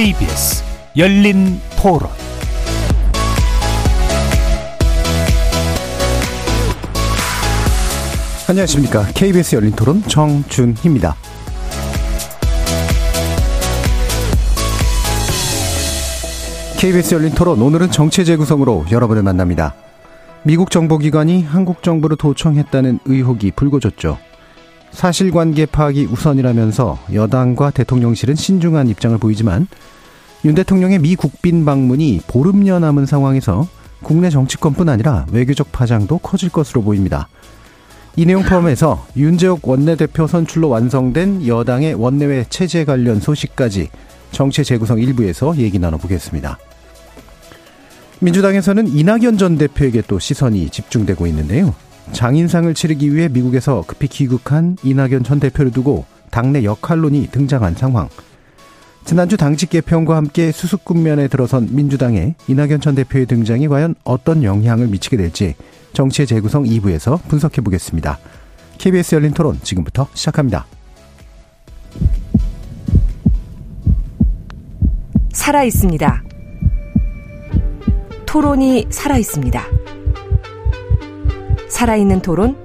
KBS 열린 토론 안녕하십니까. KBS 열린 토론 정준희입니다. KBS 열린 토론 오늘은 정체 재구성으로 여러분을 만납니다. 미국 정보기관이 한국 정부를 도청했다는 의혹이 불거졌죠. 사실관계 파악이 우선이라면서 여당과 대통령실은 신중한 입장을 보이지만 윤 대통령의 미 국빈 방문이 보름여 남은 상황에서 국내 정치권뿐 아니라 외교적 파장도 커질 것으로 보입니다. 이 내용 포함해서 윤재옥 원내대표 선출로 완성된 여당의 원내외 체제 관련 소식까지 정치 재구성 일부에서 얘기 나눠보겠습니다. 민주당에서는 이낙연 전 대표에게 또 시선이 집중되고 있는데요. 장인상을 치르기 위해 미국에서 급히 귀국한 이낙연 전 대표를 두고 당내 역할론이 등장한 상황. 지난주 당직 개편과 함께 수습 국면에 들어선 민주당의 이낙연 전 대표의 등장이 과연 어떤 영향을 미치게 될지 정치의 재구성 2부에서 분석해 보겠습니다. KBS 열린 토론 지금부터 시작합니다. 살아 있습니다. 토론이 살아 있습니다. 살아있는 토론,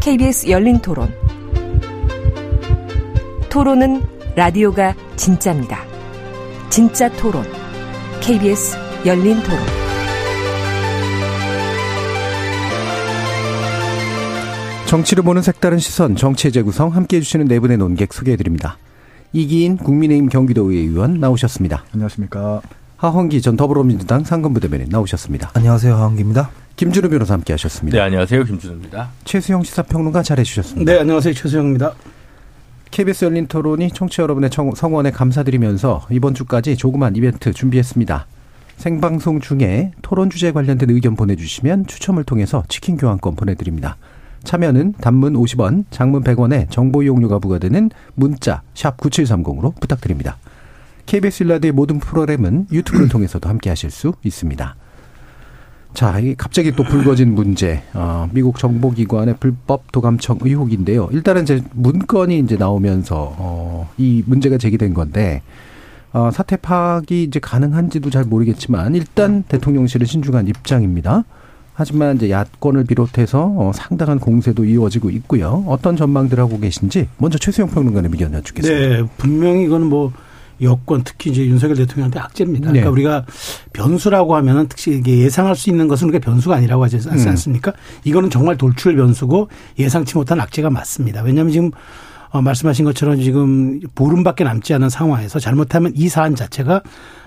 KBS 열린 토론. 토론은 라디오가 진짜입니다. 진짜 토론, KBS 열린 토론. 정치를 보는 색다른 시선, 정치의 재구성 함께 해 주시는 네 분의 논객 소개해 드립니다. 이기인 국민의힘 경기도의회 의원 나오셨습니다. 안녕하십니까. 하헌기 전 더불어민주당 상근부 대변인 나오셨습니다. 안녕하세요. 하헌기입니다. 김준우 변호사 함께 하셨습니다. 네, 안녕하세요. 김준우입니다. 최수영 시사평론가 잘해 주셨습니다. 네, 안녕하세요. 최수영입니다. KBS 열린 토론이 청취자 여러분의 성원에 감사드리면서 이번 주까지 조그만 이벤트 준비했습니다. 생방송 중에 토론 주제에 관련된 의견 보내주시면 추첨을 통해서 치킨 교환권 보내드립니다. 참여는 단문 50원, 장문 100원에 정보 이용료가 부과되는 문자 샵 9730으로 부탁드립니다. KBS 일라드의 모든 프로그램은 유튜브를 통해서도 함께 하실 수 있습니다. 자, 이 갑자기 또 불거진 문제, 어, 미국 정보기관의 불법 도감청 의혹인데요. 일단은 이제 문건이 이제 나오면서 어, 이 문제가 제기된 건데 어, 사태 파악이 이제 가능한지도 잘 모르겠지만 일단 대통령실은 신중한 입장입니다. 하지만 이제 야권을 비롯해서 어, 상당한 공세도 이루어지고 있고요. 어떤 전망들 하고 계신지 먼저 최수영 평론가의 의견 여쭙겠습니다. 네, 분명히 이거는 뭐 여권 특히 이제 윤석열 대통령한테 악재입니다. 그러니까 네. 우리가 변수라고 하면은 특히 이게 예상할 수 있는 것은 우리가 변수가 아니라고 하지 않습니까? 음. 이거는 정말 돌출 변수고 예상치 못한 악재가 맞습니다. 왜냐하면 지금 어, 말씀하신 것처럼 지금 보름밖에 남지 않은 상황에서 잘못하면 이 사안 자체가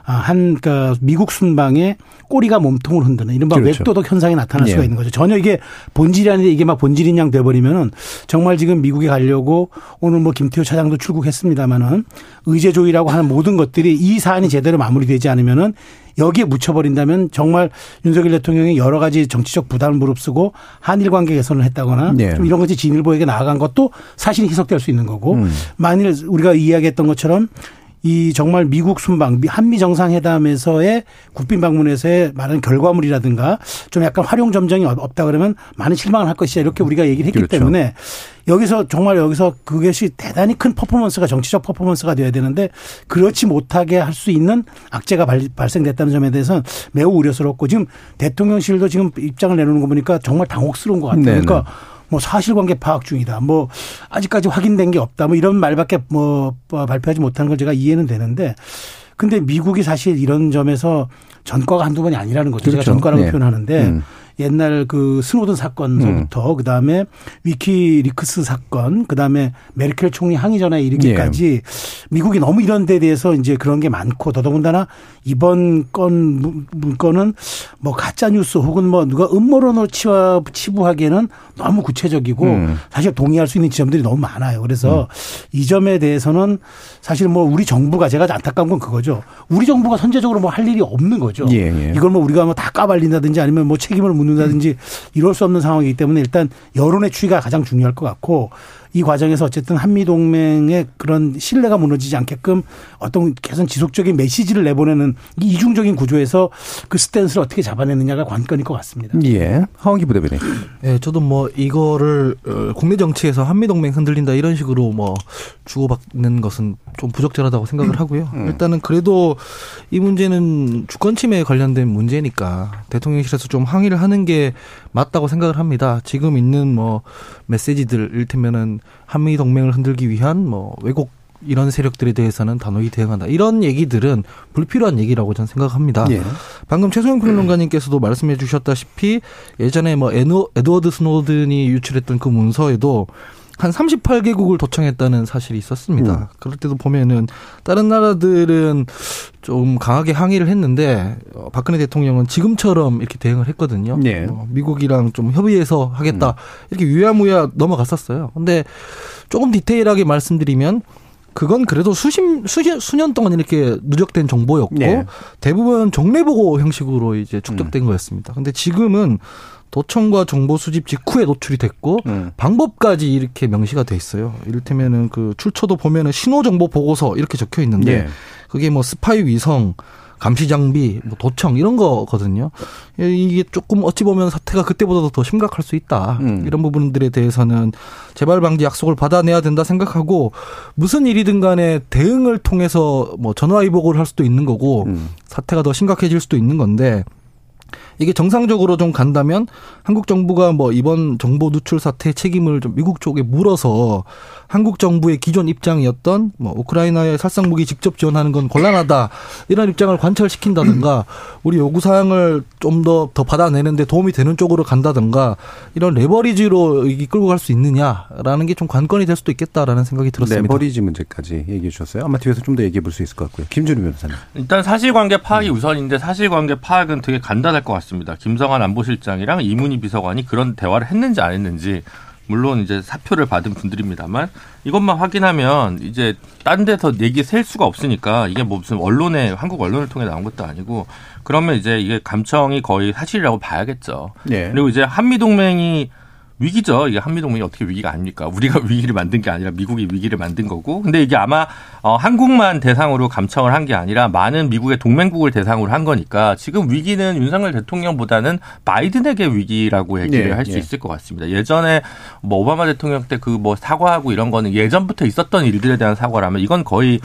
아, 한, 그니까 미국 순방에 꼬리가 몸통을 흔드는 이른바 그렇죠. 외도덕 현상이 나타날 수가 예. 있는 거죠. 전혀 이게 본질이 아닌데 이게 막 본질인 양 돼버리면은 정말 지금 미국에 가려고 오늘 뭐 김태호 차장도 출국했습니다마는 의제조이라고 하는 모든 것들이 이 사안이 제대로 마무리되지 않으면은 여기에 묻혀버린다면 정말 윤석열 대통령이 여러 가지 정치적 부담을 무릅쓰고 한일 관계 개선을 했다거나 네. 좀 이런 것이 진일보에게 나아간 것도 사실이 희석될 수 있는 거고 음. 만일 우리가 이야기했던 것처럼 이 정말 미국 순방, 한미 정상회담에서의 국빈 방문에서의 많은 결과물이라든가 좀 약간 활용 점정이 없다 그러면 많은 실망을 할 것이다 이렇게 우리가 얘기를 했기 그렇죠. 때문에 여기서 정말 여기서 그것이 대단히 큰 퍼포먼스가 정치적 퍼포먼스가 돼야 되는데 그렇지 못하게 할 수 있는 악재가 발, 생됐다는 점에 대해서는 매우 우려스럽고 지금 대통령실도 지금 입장을 내놓는 거 보니까 정말 당혹스러운 것 같아요. 네네. 그러니까 뭐 사실관계 파악 중이다. 뭐 아직까지 확인된 게 없다. 뭐 이런 말밖에 뭐 발표하지 못하는 걸 제가 이해는 되는데 근데 미국이 사실 이런 점에서 전과가 한두 번이 아니라는 거죠. 그렇죠. 제가 전과라고 네. 표현하는데 음. 옛날 그 스노든 사건서부터 음. 그다음에 위키리크스 사건 그다음에 메르켈 총리 항의 전에 이르기까지 예. 미국이 너무 이런 데 대해서 이제 그런 게 많고 더더군다나 이번 건 문건은 뭐 가짜 뉴스 혹은 뭐 누가 음모론으로 치와 치부하기에는 너무 구체적이고 음. 사실 동의할 수 있는 지점들이 너무 많아요. 그래서 음. 이 점에 대해서는 사실 뭐 우리 정부가 제가 안타까운 건 그거죠. 우리 정부가 선제적으로 뭐 할 일이 없는 거죠. 예, 예. 이걸 뭐 우리가 뭐 다 까발린다든지 아니면 뭐 책임을 묻는 다든지 이럴 수 없는 상황이기 때문에 일단 여론의 추이가 가장 중요할 것 같고 이 과정에서 어쨌든 한미 동맹의 그런 신뢰가 무너지지 않게끔 어떤 계속 지속적인 메시지를 내보내는 이 이중적인 구조에서 그 스탠스를 어떻게 잡아내느냐가 관건일 것 같습니다. 예. 하원기 부대변인. 예, 저도 뭐 이거를 어, 국내 정치에서 한미 동맹 흔들린다 이런 식으로 뭐 주고받는 것은 좀 부적절하다고 생각을 하고요. 음. 일단은 그래도 이 문제는 주권 침해에 관련된 문제니까 대통령실에서 좀 항의를 하는 게 맞다고 생각을 합니다. 지금 있는 뭐 메시지들 일테면은 한미 동맹을 흔들기 위한 뭐 왜곡 이런 세력들에 대해서는 단호히 대응한다. 이런 얘기들은 불필요한 얘기라고 저는 생각합니다. 예. 방금 최소영 평론가님께서도 말씀해 주셨다시피 예전에 뭐 에드워드 스노든이 유출했던 그 문서에도 한 38개국을 도청했다는 사실이 있었습니다. 음. 그럴 때도 보면은 다른 나라들은 좀 강하게 항의를 했는데 어, 박근혜 대통령은 지금처럼 이렇게 대응을 했거든요. 네. 어, 미국이랑 좀 협의해서 하겠다 음. 이렇게 유야무야 넘어갔었어요. 근데 조금 디테일하게 말씀드리면 그건 그래도 수십 수십 수년 동안 이렇게 누적된 정보였고 네. 대부분 정례 보고 형식으로 이제 축적된 음. 거였습니다. 근데 지금은 도청과 정보 수집 직후에 노출이 됐고 음. 방법까지 이렇게 명시가 돼 있어요. 이를테면은 그 출처도 보면은 신호 정보 보고서 이렇게 적혀 있는데 네. 그게 뭐 스파이 위성 감시 장비, 뭐 도청 이런 거거든요. 이게 조금 어찌 보면 사태가 그때보다도 더 심각할 수 있다. 음. 이런 부분들에 대해서는 재발 방지 약속을 받아내야 된다 생각하고 무슨 일이든 간에 대응을 통해서 뭐 전화 위복을 할 수도 있는 거고 음. 사태가 더 심각해질 수도 있는 건데 이게 정상적으로 좀 간다면 한국 정부가 뭐 이번 정보 누출 사태 책임을 좀 미국 쪽에 물어서 한국 정부의 기존 입장이었던 뭐 우크라이나에 살상 무기 직접 지원하는 건 곤란하다 이런 입장을 관철시킨다든가 우리 요구 사항을 좀 더더 더 받아내는데 도움이 되는 쪽으로 간다든가 이런 레버리지로 이끌고 갈 수 있느냐라는 게 좀 관건이 될 수도 있겠다라는 생각이 들었습니다. 레버리지 문제까지 얘기해 주셨어요. 아마 뒤에서 좀 더 얘기해 볼 수 있을 것 같고요. 김준우 변호사님. 일단 사실관계 파악이 우선인데 사실관계 파악은 되게 간단할 것 같습니다. 김성환 안보실장이랑 이문희 비서관이 그런 대화를 했는지 안 했는지 물론 이제 사표를 받은 분들입니다만 이것만 확인하면 이제 딴 데서 얘기 셀 수가 없으니까 이게 뭐 무슨 언론에 한국 언론을 통해 나온 것도 아니고 그러면 이제 이게 감청이 거의 사실이라고 봐야겠죠. 네. 그리고 이제 한미 동맹이 위기죠. 이게 한미 동맹이 어떻게 위기가 아닙니까? 우리가 위기를 만든 게 아니라 미국이 위기를 만든 거고. 근데 이게 아마 어, 한국만 대상으로 감청을 한 게 아니라 많은 미국의 동맹국을 대상으로 한 거니까 지금 위기는 윤석열 대통령보다는 바이든에게 위기라고 얘기를 네, 할수 네. 있을 것 같습니다. 예전에 뭐 오바마 대통령 때 그 뭐 사과하고 이런 거는 예전부터 있었던 일들에 대한 사과라면 이건 거의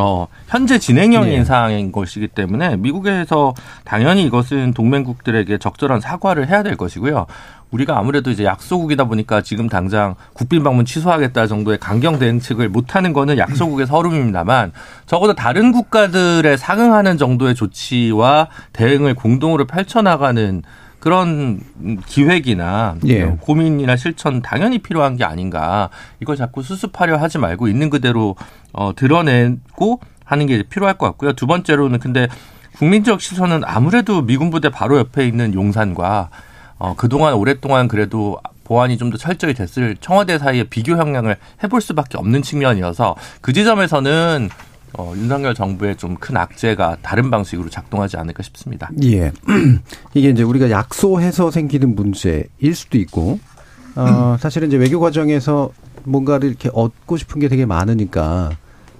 어, 현재 진행형인 네. 사항인 것이기 때문에 미국에서 당연히 이것은 동맹국들에게 적절한 사과를 해야 될 것이고요. 우리가 아무래도 이제 약소국이다 보니까 지금 당장 국빈 방문 취소하겠다 정도의 강경 대응책을 못하는 거는 약소국의 서름입니다만 적어도 다른 국가들에 상응하는 정도의 조치와 대응을 공동으로 펼쳐나가는 그런 기획이나 예. 고민이나 실천 당연히 필요한 게 아닌가. 이걸 자꾸 수습하려 하지 말고 있는 그대로 어, 드러내고 하는 게 필요할 것 같고요. 두 번째로는 근데 국민적 시선은 아무래도 미군 부대 바로 옆에 있는 용산과 어, 그동안 오랫동안 그래도 보안이 좀 더 철저히 됐을 청와대 사이에 비교 형량을 해볼 수밖에 없는 측면이어서 그 지점에서는 어, 윤석열 정부의 좀 큰 악재가 다른 방식으로 작동하지 않을까 싶습니다. 예. 이게 이제 우리가 약소해서 생기는 문제일 수도 있고, 어, 사실은 이제 외교 과정에서 뭔가를 이렇게 얻고 싶은 게 되게 많으니까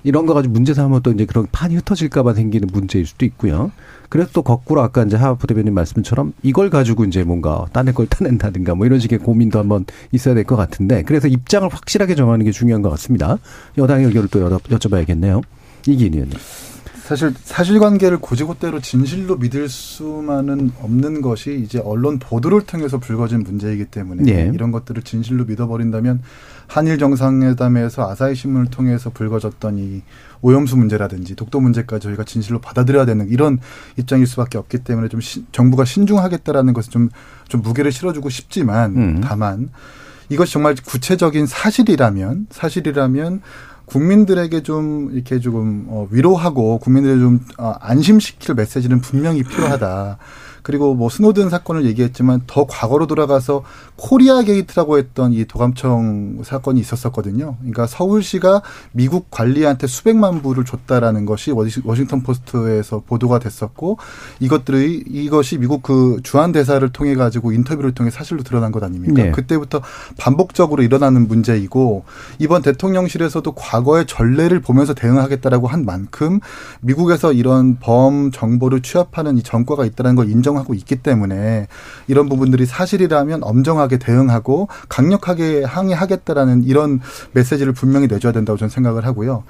이런 거 가지고 문제 삼으면 또 이제 그런 판이 흩어질까봐 생기는 문제일 수도 있고요. 그래서 또 거꾸로 아까 이제 하부 대변인 말씀처럼 이걸 가지고 이제 뭔가 딴의 걸 따낸다든가 뭐 이런 식의 고민도 한번 있어야 될 것 같은데 그래서 입장을 확실하게 정하는 게 중요한 것 같습니다. 여당의 의견을 또 여쭤봐야겠네요. 이기인 의원님. 사실 사실관계를 고지고대로 진실로 믿을 수만은 없는 것이 이제 언론 보도를 통해서 불거진 문제이기 때문에 네. 이런 것들을 진실로 믿어버린다면 한일 정상회담에서 아사히 신문을 통해서 불거졌던 이 오염수 문제라든지 독도 문제까지 저희가 진실로 받아들여야 되는 이런 입장일 수밖에 없기 때문에 좀 시, 정부가 신중하겠다라는 것을 좀, 좀 무게를 실어주고 싶지만 음. 다만 이것이 정말 구체적인 사실이라면 사실이라면 국민들에게 좀 이렇게 조금 어, 위로하고 국민들을 좀 어, 안심시킬 메시지는 분명히 필요하다. 그리고 뭐 스노든 사건을 얘기했지만 더 과거로 돌아가서 코리아 게이트라고 했던 이 도감청 사건이 있었었거든요. 그러니까 서울시가 미국 관리한테 수백만 불을 줬다라는 것이 워싱턴 포스트에서 보도가 됐었고 이것들이 이것이 미국 그 주한 대사를 통해 가지고 인터뷰를 통해 사실로 드러난 것 아닙니까? 네. 그때부터 반복적으로 일어나는 문제이고 이번 대통령실에서도 과거의 전례를 보면서 대응하겠다라고 한 만큼 미국에서 이런 범 정보를 취합하는 이 전과가 있다는 걸 인정 하고 있기 때문에 이런 부분들이 사실이라면 엄정하게 대응하고 강력하게 항의하겠다라는 이런 메시지를 분명히 내줘야 된다고 저는 생각을 하고요.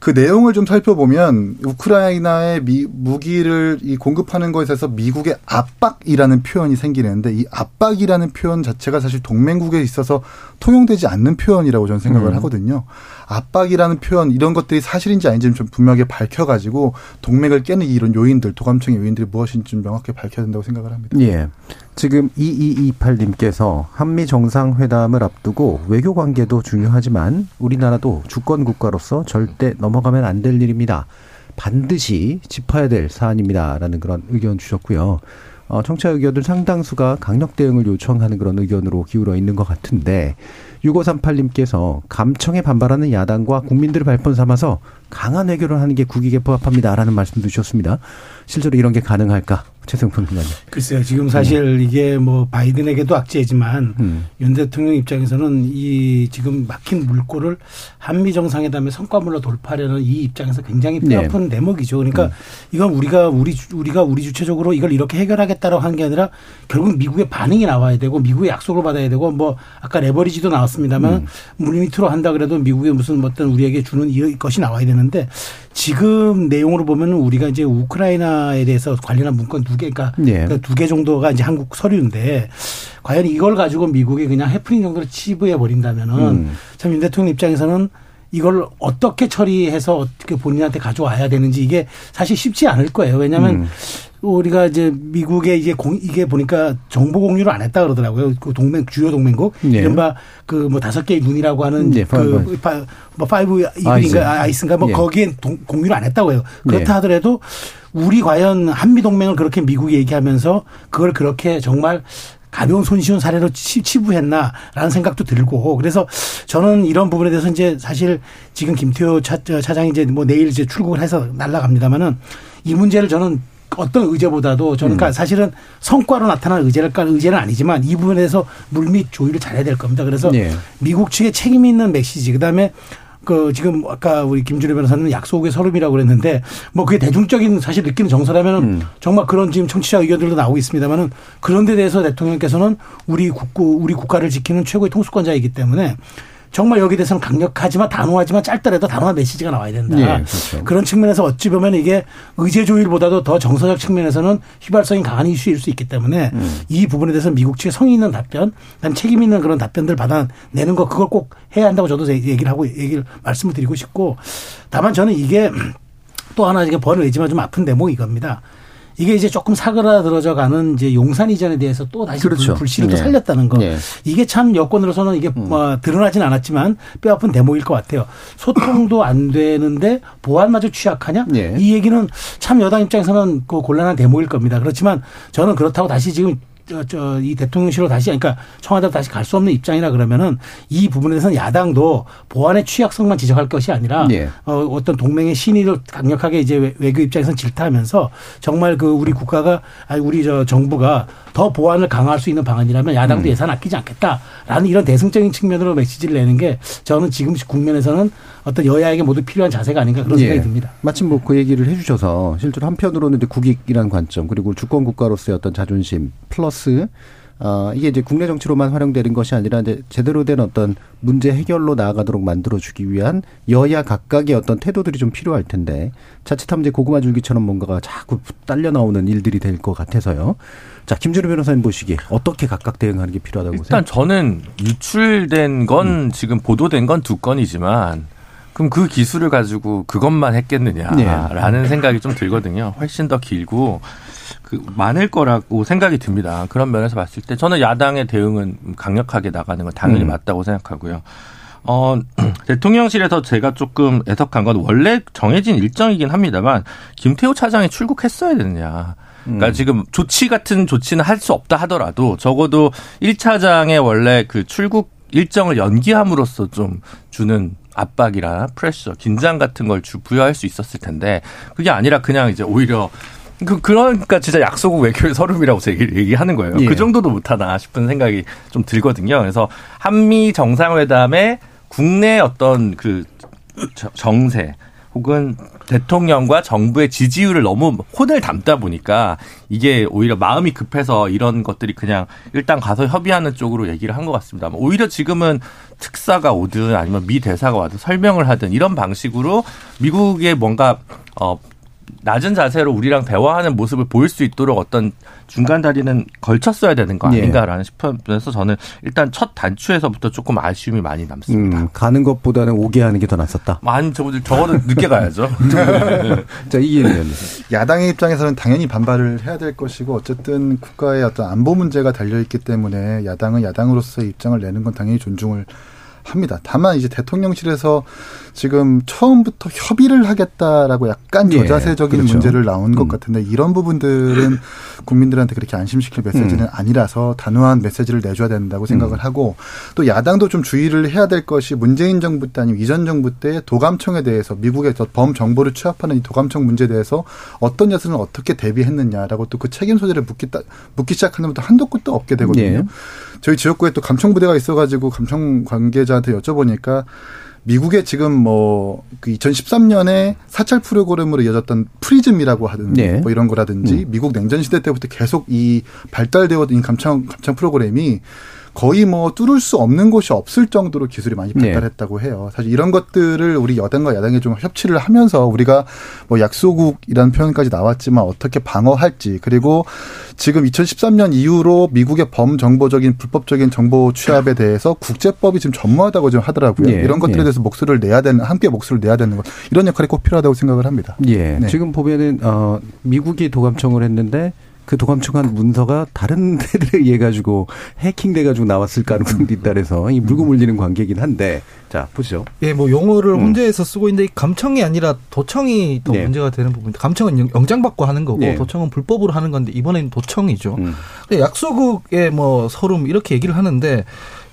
그 내용을 좀 살펴보면 우크라이나에 미, 무기를 이 공급하는 것에 있어서 미국의 압박이라는 표현이 생기는데 이 압박이라는 표현 자체가 사실 동맹국에 있어서 통용되지 않는 표현이라고 저는 생각을 음. 하거든요. 압박이라는 표현 이런 것들이 사실인지 아닌지 좀 분명하게 밝혀가지고 동맹을 깨는 이런 요인들 도감청의 요인들이 무엇인지 좀 명확하게 밝혀야 된다고 생각을 합니다. 예. 지금 2228님께서 한미 정상회담을 앞두고 외교 관계도 중요하지만 우리나라도 주권 국가로서 절대 넘어가면 안 될 일입니다. 반드시 짚어야 될 사안입니다라는 그런 의견 주셨고요. 어, 청취자 의견들 상당수가 강력 대응을 요청하는 그런 의견으로 기울어 있는 것 같은데 6538님께서 감청에 반발하는 야당과 국민들을 발판 삼아서 강한 외교를 하는 게 국익에 부합합니다라는 말씀도 주셨습니다. 실제로 이런 게 가능할까? 최승평 기자님. 글쎄요. 지금 사실 음. 이게 뭐 바이든에게도 악재지만 음. 윤 대통령 입장에서는 이 지금 막힌 물꼬를 한미 정상회담의 성과물로 돌파하려는 이 입장에서 굉장히 뼈 아픈 네. 대목이죠. 그러니까 음. 이건 우리가 우리 우리가 우리 주체적으로 이걸 이렇게 해결하겠다라고 한 게 아니라 결국 미국의 반응이 나와야 되고 미국의 약속을 받아야 되고 뭐 아까 레버리지도 나왔습니다만 음. 물밑으로 한다 그래도 미국의 무슨 어떤 우리에게 주는 이것이 나와야 되는 데 지금 내용으로 보면 우리가 이제 우크라이나에 대해서 관련한 문건 두 개, 그러니까, 네. 그러니까 두개 정도가 이제 한국 서류인데 과연 이걸 가지고 미국이 그냥 해프닝 정도로 치부해 버린다면은 음. 참 윤 대통령 입장에서는 이걸 어떻게 처리해서 어떻게 본인한테 가져와야 되는지 이게 사실 쉽지 않을 거예요. 왜냐하면 음. 우리가 이제 미국의 이게 공, 이게 보니까 정보 공유를 안 했다 그러더라고요. 그 동맹 주요 동맹국 네. 이른바 그 뭐 다섯 개의 눈이라고 하는 네, 그 파, 뭐 Five Eagle인가 Eyes인가 뭐 네. 거기에 동, 공유를 안 했다고 해요. 그렇다 네. 하더라도 우리 과연 한미 동맹을 그렇게 미국이 얘기하면서 그걸 그렇게 정말 가벼운 손쉬운 사례로 치부했나라는 생각도 들고 그래서 저는 이런 부분에 대해서 이제 사실 지금 김태호 차, 차장이 이제 뭐 내일 이제 출국을 해서 날라갑니다마는 이 문제를 저는 어떤 의제보다도 저는 그러니까 음. 사실은 성과로 나타난 의제를 의제는 아니지만 이 부분에 대해서 물밑 조율을 잘해야 될 겁니다. 그래서 네. 미국 측에 책임 있는 메시지 그다음에 그 지금 아까 우리 김준호 변호사는 약속의 서름이라고 그랬는데 뭐 그게 대중적인 사실 느끼는 정서라면 음. 정말 그런 지금 청취자 의견들도 나오고 있습니다만은 그런 데 대해서 대통령께서는 우리 국고 우리 국가를 지키는 최고의 통수권자이기 때문에 정말 여기에 대해서는 강력하지만 단호하지만 짧더라도 단호한 메시지가 나와야 된다. 네, 그렇죠. 그런 측면에서 어찌 보면 이게 의제 조율보다도 더 정서적 측면에서는 휘발성이 강한 이슈일 수 있기 때문에 음. 이 부분에 대해서 미국 측의 성의 있는 답변, 난 책임 있는 그런 답변들 받아내는 거 그걸 꼭 해야 한다고 저도 얘기를 하고 얘기를 말씀을 드리고 싶고 다만 저는 이게 또 하나 이게 번을 내지만 좀 아픈 대목이 이겁니다. 이게 이제 조금 사그라들어져 가는 이제 용산 이전에 대해서 또 다시 그렇죠. 불씨를 네. 또 살렸다는 거. 네. 이게 참 여권으로서는 이게 음. 뭐 드러나진 않았지만 뼈 아픈 대목일 것 같아요. 소통도 안 되는데 보안마저 취약하냐? 네. 이 얘기는 참 여당 입장에서는 그 곤란한 대목일 겁니다. 그렇지만 저는 그렇다고 다시 지금 저, 저, 이 대통령실로 다시, 그러니까 청와대로 다시 갈 수 없는 입장이라 그러면은 이 부분에 대해서는 야당도 보안의 취약성만 지적할 것이 아니라 네. 어, 어떤 동맹의 신의를 강력하게 이제 외교 입장에서는 질타하면서 정말 그 우리 국가가, 아니, 우리 저 정부가 더 보안을 강화할 수 있는 방안이라면 야당도 음. 예산 아끼지 않겠다라는 이런 대승적인 측면으로 메시지를 내는 게 저는 지금 국면에서는 어떤 여야에게 모두 필요한 자세가 아닌가 그런 생각이 예. 듭니다. 마침 뭐 그 얘기를 해주셔서 실제로 한편으로는 이제 국익이라는 관점 그리고 주권 국가로서의 어떤 자존심 플러스 어, 이게 이제 국내 정치로만 활용되는 것이 아니라 이제 제대로 된 어떤 문제 해결로 나아가도록 만들어주기 위한 여야 각각의 어떤 태도들이 좀 필요할 텐데 자칫하면 이제 고구마 줄기처럼 뭔가가 자꾸 딸려 나오는 일들이 될 것 같아서요. 자, 김준우 변호사님 보시기에 어떻게 각각 대응하는 게 필요하다고 일단 생각하세요? 저는 유출된 건 음. 지금 보도된 건 두 건이지만 그럼 그 기술을 가지고 그것만 했겠느냐라는 네. 생각이 좀 들거든요. 훨씬 더 길고 그 많을 거라고 생각이 듭니다. 그런 면에서 봤을 때 저는 야당의 대응은 강력하게 나가는 건 당연히 음. 맞다고 생각하고요. 어, 대통령실에서 제가 조금 애석한 건 원래 정해진 일정이긴 합니다만 김태호 차장이 출국했어야 되느냐. 그러니까 음. 지금 조치 같은 조치는 할 수 없다 하더라도 적어도 1차장의 원래 그 출국 일정을 연기함으로써 좀 주는 압박이나 프레셔, 긴장 같은 걸 주, 부여할 수 있었을 텐데 그게 아니라 그냥 이제 오히려 그, 그러니까 진짜 약속국 외교의 서름이라고 얘기, 하는 거예요. 예. 그 정도도 못하나 싶은 생각이 좀 들거든요. 그래서 한미 정상회담에 국내 어떤 그 정세, 혹은 대통령과 정부의 지지율을 너무 혼을 담다 보니까 이게 오히려 마음이 급해서 이런 것들이 그냥 일단 가서 협의하는 쪽으로 얘기를 한 것 같습니다. 오히려 지금은 특사가 오든 아니면 미 대사가 와도 설명을 하든 이런 방식으로 미국의 뭔가 어 낮은 자세로 우리랑 대화하는 모습을 보일 수 있도록 어떤 중간 다리는 걸쳤어야 되는 거 예. 아닌가라는 싶어서 저는 일단 첫 단추에서부터 조금 아쉬움이 많이 남습니다. 음, 가는 것보다는 오게 하는 게 더 낫었다. 아니 저거들 저거는 늦게 가야죠. 자 이게 야당의 입장에서는 당연히 반발을 해야 될 것이고 어쨌든 국가의 어떤 안보 문제가 달려 있기 때문에 야당은 야당으로서의 입장을 내는 건 당연히 존중을 합니다. 다만 이제 대통령실에서 지금 처음부터 협의를 하겠다라고 약간 예, 저자세적인 예, 그렇죠. 문제를 나온 것 음. 같은데 이런 부분들은 국민들한테 그렇게 안심시킬 메시지는 음. 아니라서 단호한 메시지를 내줘야 된다고 생각을 음. 하고 또 야당도 좀 주의를 해야 될 것이 문재인 정부 때 아니면 이전 정부 때 도감청에 대해서 미국의 범 정보를 취합하는 이 도감청 문제에 대해서 어떤 여선을 어떻게 대비했느냐라고 또 그 책임 소재를 묻기 묻기 시작하는 것도 한도 끝도 없게 되거든요. 예. 저희 지역구에 또 감청 부대가 있어가지고 감청 관계자한테 여쭤보니까 미국의 지금 뭐 그 2013년에 사찰 프로그램으로 이어졌던 프리즘이라고 하든 네. 뭐 이런 거라든지 음. 미국 냉전 시대 때부터 계속 이 발달되어진 감청 감청 프로그램이 거의 뭐 뚫을 수 없는 곳이 없을 정도로 기술이 많이 네. 발달했다고 해요. 사실 이런 것들을 우리 여당과 야당이 좀 협치를 하면서 우리가 뭐 약소국이라는 표현까지 나왔지만 어떻게 방어할지 그리고 지금 2013년 이후로 미국의 범정보적인 불법적인 정보 취합에 대해서 국제법이 지금 전무하다고 좀 하더라고요. 예. 이런 것들에 예. 대해서 목소리를 내야 되는 함께 목소리를 내야 되는 것 이런 역할이 꼭 필요하다고 생각을 합니다. 예. 네. 지금 보면은 어 미국이 도감청을 했는데 그 도감청한 문서가 다른 데들에 의해 가지고 해킹돼 가지고 나왔을 가능성도 있다 그래서 이 물고 물리는 관계긴 한데 자 보시죠. 예, 뭐 용어를 음. 혼재해서 쓰고 있는데 감청이 아니라 도청이 또 네. 문제가 되는 부분인데 감청은 영장 받고 하는 거고 네. 도청은 불법으로 하는 건데 이번에는 도청이죠. 음. 약소국의 뭐 서름 이렇게 얘기를 하는데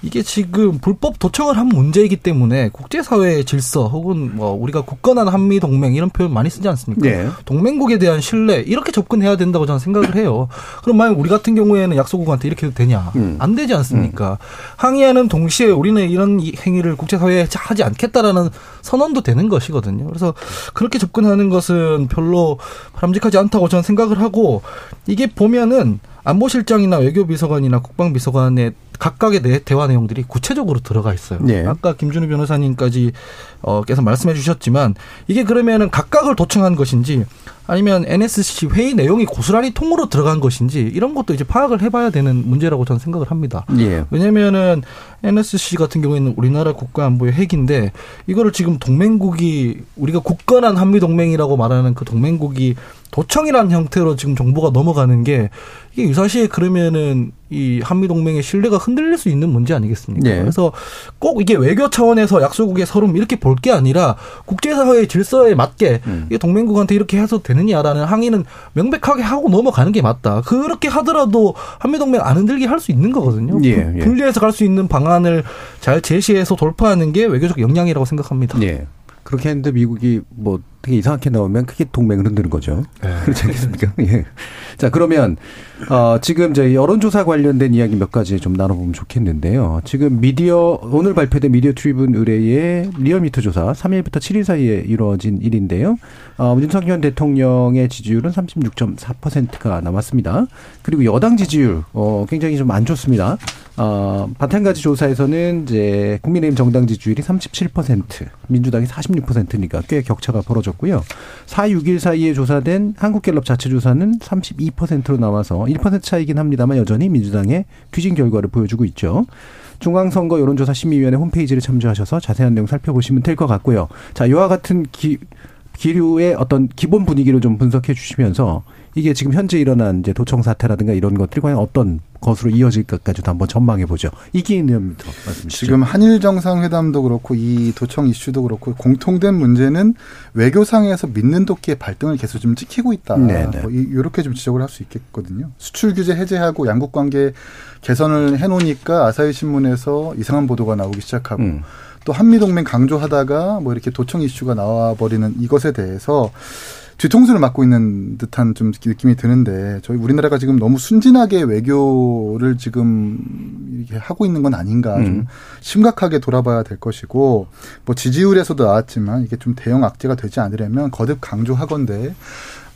이게 지금 불법 도청을 한 문제이기 때문에 국제사회의 질서 혹은 뭐 우리가 굳건한 한미 동맹 이런 표현 많이 쓰지 않습니까? 네. 동맹국에 대한 신뢰 이렇게 접근해야 된다고 저는 생각을 해요. 그럼 만약 우리 같은 경우에는 약소국한테 이렇게 해도 되냐? 음. 안 되지 않습니까? 음. 항의하는 동시에 우리는 이런 행위를 국제사회에 하지 않겠다라는 선언도 되는 것이거든요. 그래서 그렇게 접근하는 것은 별로 바람직하지 않다고 저는 생각을 하고 이게 보면은 안보실장이나 외교비서관이나 국방비서관의 각각의 내, 대화 내용들이 구체적으로 들어가 있어요. 네. 아까 김준우 변호사님까지 어께서 말씀해 주셨지만 이게 그러면은 각각을 도청한 것인지 아니면 NSC 회의 내용이 고스란히 통으로 들어간 것인지 이런 것도 이제 파악을 해봐야 되는 문제라고 저는 생각을 합니다. 예. 왜냐면은 NSC 같은 경우에는 우리나라 국가안보의 핵인데 이거를 지금 동맹국이 우리가 굳건한 한미 동맹이라고 말하는 그 동맹국이 도청이라는 형태로 지금 정보가 넘어가는 게 이게 유사시에 그러면은 이 한미 동맹의 신뢰가 흔들릴 수 있는 문제 아니겠습니까? 네. 그래서 꼭 이게 외교 차원에서 약소국의 서름 이렇게 볼 게 아니라 국제사회의 질서에 맞게 음. 이게 동맹국한테 이렇게 해서 되느냐라는 항의는 명백하게 하고 넘어가는 게 맞다. 그렇게 하더라도 한미 동맹 안 흔들게 할 수 있는 거거든요. 예, 예. 분리해서 갈 수 있는 방안을 잘 제시해서 돌파하는 게 외교적 역량이라고 생각합니다. 예. 그렇게 했는데 미국이 뭐 되게 이상하게 나오면 그게 동맹을 흔드는 거죠. 네. 그렇지 않겠습니까? 예. 자, 그러면, 어, 지금 저희 여론조사 관련된 이야기 몇 가지 좀 나눠보면 좋겠는데요. 지금 미디어, 오늘 발표된 미디어트리뷴 의뢰의 리얼미터 조사 3일부터 7일 사이에 이루어진 일인데요. 어, 윤석열 대통령의 지지율은 36.4%가 남았습니다. 그리고 여당 지지율, 어, 굉장히 좀 안 좋습니다. 어, 바탕가지 조사에서는 이제 국민의힘 정당 지지율이 37%, 민주당이 46%니까 꽤 격차가 벌어졌고 있었고요. 4, 6일 사이에 조사된 한국갤럽 자체 조사는 32%로 나와서 1% 차이긴 합니다만 여전히 민주당의 귀진 결과를 보여주고 있죠. 중앙선거 여론조사 심의위원회 홈페이지를 참조하셔서 자세한 내용 살펴보시면 될 것 같고요. 자, 이와 같은 기, 기류의 어떤 기본 분위기를 좀 분석해 주시면서 이게 지금 현재 일어난 이제 도청 사태라든가 이런 것들이 과연 어떤 것으로 이어질까까지도 한번 전망해 보죠. 이기인 의원님부터 말씀 주시죠. 지금 한일 정상회담도 그렇고 이 도청 이슈도 그렇고 공통된 문제는 외교상에서 믿는 도끼의 발등을 계속 좀 찍히고 있다. 네네. 네. 뭐 이렇게 좀 지적을 할 수 있겠거든요. 수출 규제 해제하고 양국 관계 개선을 해놓으니까 아사히 신문에서 이상한 보도가 나오기 시작하고 음. 또 한미 동맹 강조하다가 뭐 이렇게 도청 이슈가 나와 버리는 이것에 대해서 뒤통수를 맞고 있는 듯한 좀 느낌이 드는데 저희 우리나라가 지금 너무 순진하게 외교를 지금 이렇게 하고 있는 건 아닌가 좀 음. 심각하게 돌아봐야 될 것이고 뭐 지지율에서도 나왔지만 이게 좀 대형 악재가 되지 않으려면 거듭 강조하건데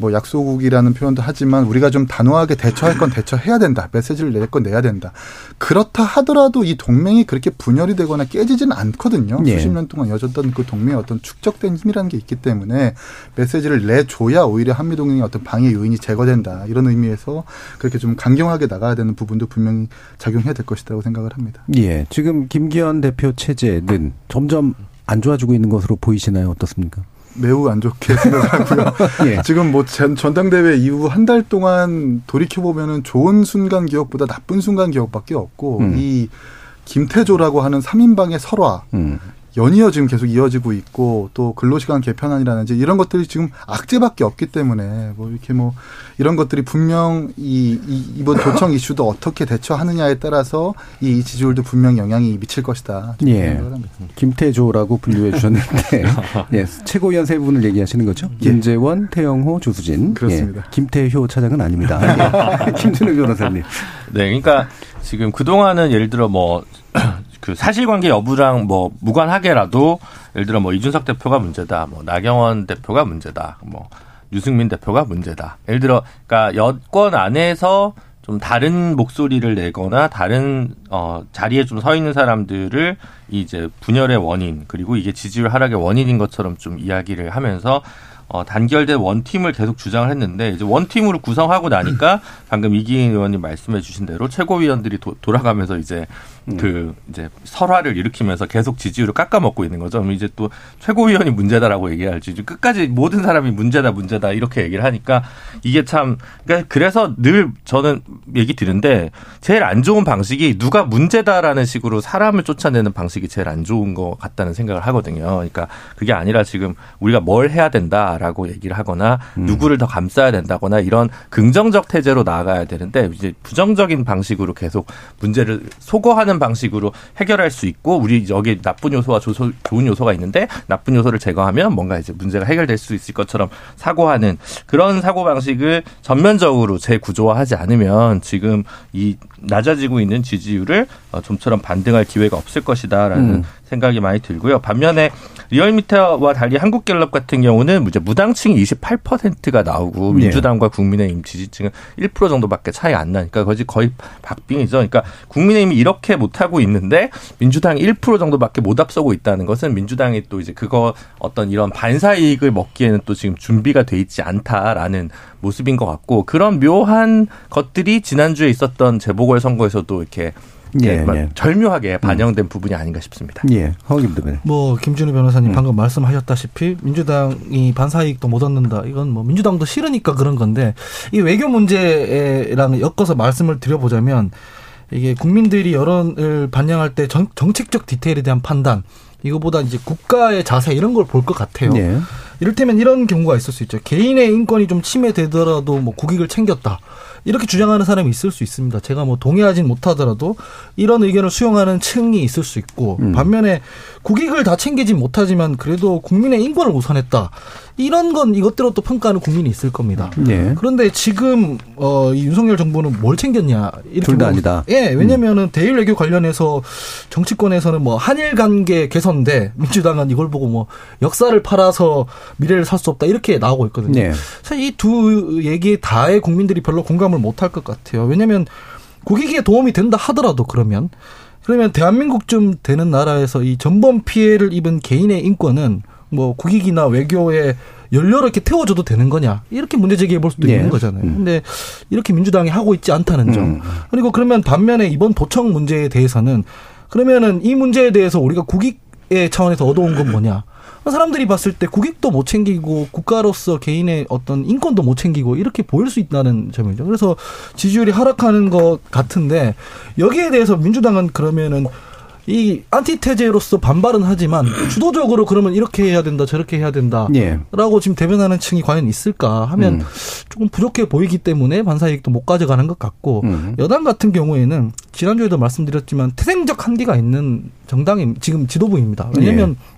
뭐 약소국이라는 표현도 하지만 우리가 좀 단호하게 대처할 건 대처해야 된다. 메시지를 낼 건 내야 된다. 그렇다 하더라도 이 동맹이 그렇게 분열이 되거나 깨지지는 않거든요. 예. 수십 년 동안 여졌던 그 동맹의 어떤 축적된 힘이라는 게 있기 때문에 메시지를 내줘야 오히려 한미 동맹의 어떤 방해 요인이 제거된다. 이런 의미에서 그렇게 좀 강경하게 나가야 되는 부분도 분명히 작용해야 될 것이라고 생각을 합니다. 예. 지금 김기현 대표 체제는 점점 안 좋아지고 있는 것으로 보이시나요? 어떻습니까? 매우 안 좋게 생각하고요. 예. 지금 뭐 전당대회 이후 한 달 동안 돌이켜 보면은 좋은 순간 기억보다 나쁜 순간 기억밖에 없고 음. 이 김태조라고 하는 3인방의 설화 음. 연이어 지금 계속 이어지고 있고 또 근로시간 개편안이라든지 이런 것들이 지금 악재밖에 없기 때문에 뭐 이렇게 뭐 이런 것들이 분명 이, 이 이번 도청 이슈도 어떻게 대처하느냐에 따라서 이 지지율도 분명 영향이 미칠 것이다. 예. 김태조라고 분류해 주셨는데 예. 최고위원 세 분을 얘기하시는 거죠? 예. 김재원, 태영호, 조수진. 그렇습니다. 예. 김태효 차장은 아닙니다. 예. 김준우 변호사님. 네, 그러니까 지금 그 동안은 예를 들어 뭐 그 사실관계 여부랑 뭐 무관하게라도 예를 들어 뭐 이준석 대표가 문제다, 뭐 나경원 대표가 문제다, 뭐 유승민 대표가 문제다. 예를 들어 그러니까 여권 안에서 좀 다른 목소리를 내거나 다른 어 자리에 좀 서 있는 사람들을 이제 분열의 원인 그리고 이게 지지율 하락의 원인인 것처럼 좀 이야기를 하면서 어, 단결된 원팀을 계속 주장을 했는데 이제 원팀으로 구성하고 나니까 방금 이기인 의원님 말씀해 주신 대로 최고위원들이 도, 돌아가면서 이제 음. 그 이제 설화를 일으키면서 계속 지지율을 깎아먹고 있는 거죠. 그럼 이제 또 최고위원이 문제다라고 얘기할지 끝까지 모든 사람이 문제다 문제다 이렇게 얘기를 하니까 이게 참 그러니까 그래서 늘 저는 얘기 드는데 제일 안 좋은 방식이 누가 문제다라는 식으로 사람을 쫓아내는 방식이 제일 안 좋은 것 같다는 생각을 하거든요. 그러니까 그게 아니라 지금 우리가 뭘 해야 된다 라고 얘기를 하거나 음. 누구를 더 감싸야 된다거나 이런 긍정적 태제로 나아가야 되는데 이제 부정적인 방식으로 계속 문제를 소거하는 하는 방식으로 해결할 수 있고 우리 여기 나쁜 요소와 조소, 좋은 요소가 있는데 나쁜 요소를 제거하면 뭔가 이제 문제가 해결될 수 있을 것처럼 사고하는 그런 사고 방식을 전면적으로 재구조화하지 않으면 지금 이 낮아지고 있는 지지율을 어, 좀처럼 반등할 기회가 없을 것이다라는 음. 생각이 많이 들고요. 반면에 리얼미터와 달리 한국갤럽 같은 경우는 이제 무당층이 28%가 나오고 네. 민주당과 국민의힘 지지층은 1% 정도밖에 차이 안 나니까 거의 거의 박빙이죠. 그러니까 국민의힘이 이렇게 못 하고 있는데 민주당이 1% 정도밖에 못 앞서고 있다는 것은 민주당이 또 이제 그거 어떤 이런 반사 이익을 먹기에는 또 지금 준비가 돼 있지 않다라는 모습인 것 같고 그런 묘한 것들이 지난주에 있었던 재보궐 선거에서도 이렇게 예, 예. 절묘하게 반영된 음. 부분이 아닌가 싶습니다. 예, 허김도 뭐 김준우 변호사님 음. 방금 말씀하셨다시피 민주당이 반사이익도 못 얻는다. 이건 뭐 민주당도 싫으니까 그런 건데 이 외교 문제랑 엮어서 말씀을 드려보자면 이게 국민들이 여론을 반영할 때 정, 정책적 디테일에 대한 판단 이거보다 이제 국가의 자세 이런 걸 볼 것 같아요. 네. 이를테면 이런 경우가 있을 수 있죠. 개인의 인권이 좀 침해되더라도 뭐 국익을 챙겼다. 이렇게 주장하는 사람이 있을 수 있습니다. 제가 뭐 동의하진 못하더라도 이런 의견을 수용하는 층이 있을 수 있고 음. 반면에 국익을 다 챙기진 못하지만 그래도 국민의 인권을 우선했다. 이런 건 이것대로 또 평가하는 국민이 있을 겁니다. 네. 그런데 지금 어, 이 윤석열 정부는 뭘 챙겼냐? 둘 다 아니다. 예, 왜냐면은 음. 대일 외교 관련해서 정치권에서는 뭐 한일 관계 개선돼 민주당은 이걸 보고 뭐 역사를 팔아서 미래를 살 수 없다 이렇게 나오고 있거든요. 네. 사실 이 두 얘기 다에 국민들이 별로 공감 을 못할 것 같아요. 왜냐면 국익에 도움이 된다 하더라도 그러면 그러면 대한민국쯤 되는 나라에서 이 전범 피해를 입은 개인의 인권은 뭐 국익이나 외교에 연료를 이렇게 태워줘도 되는 거냐 이렇게 문제 제기해 볼 수도 네. 있는 거잖아요. 음. 근데 이렇게 민주당이 하고 있지 않다는 점. 음. 그리고 그러면 반면에 이번 도청 문제에 대해서는 그러면은 이 문제에 대해서 우리가 국익의 차원에서 얻어온 건 뭐냐? 사람들이 봤을 때 국익도 못 챙기고 국가로서 개인의 어떤 인권도 못 챙기고 이렇게 보일 수 있다는 점이죠. 그래서 지지율이 하락하는 것 같은데 여기에 대해서 민주당은 그러면은 이 안티테제로서 반발은 하지만 주도적으로 그러면 이렇게 해야 된다 저렇게 해야 된다라고 예. 지금 대변하는 층이 과연 있을까 하면 음. 조금 부족해 보이기 때문에 반사이익도 못 가져가는 것 같고 음. 여당 같은 경우에는 지난주에도 말씀드렸지만 태생적 한계가 있는 정당이 지금 지도부입니다. 왜냐하면 예.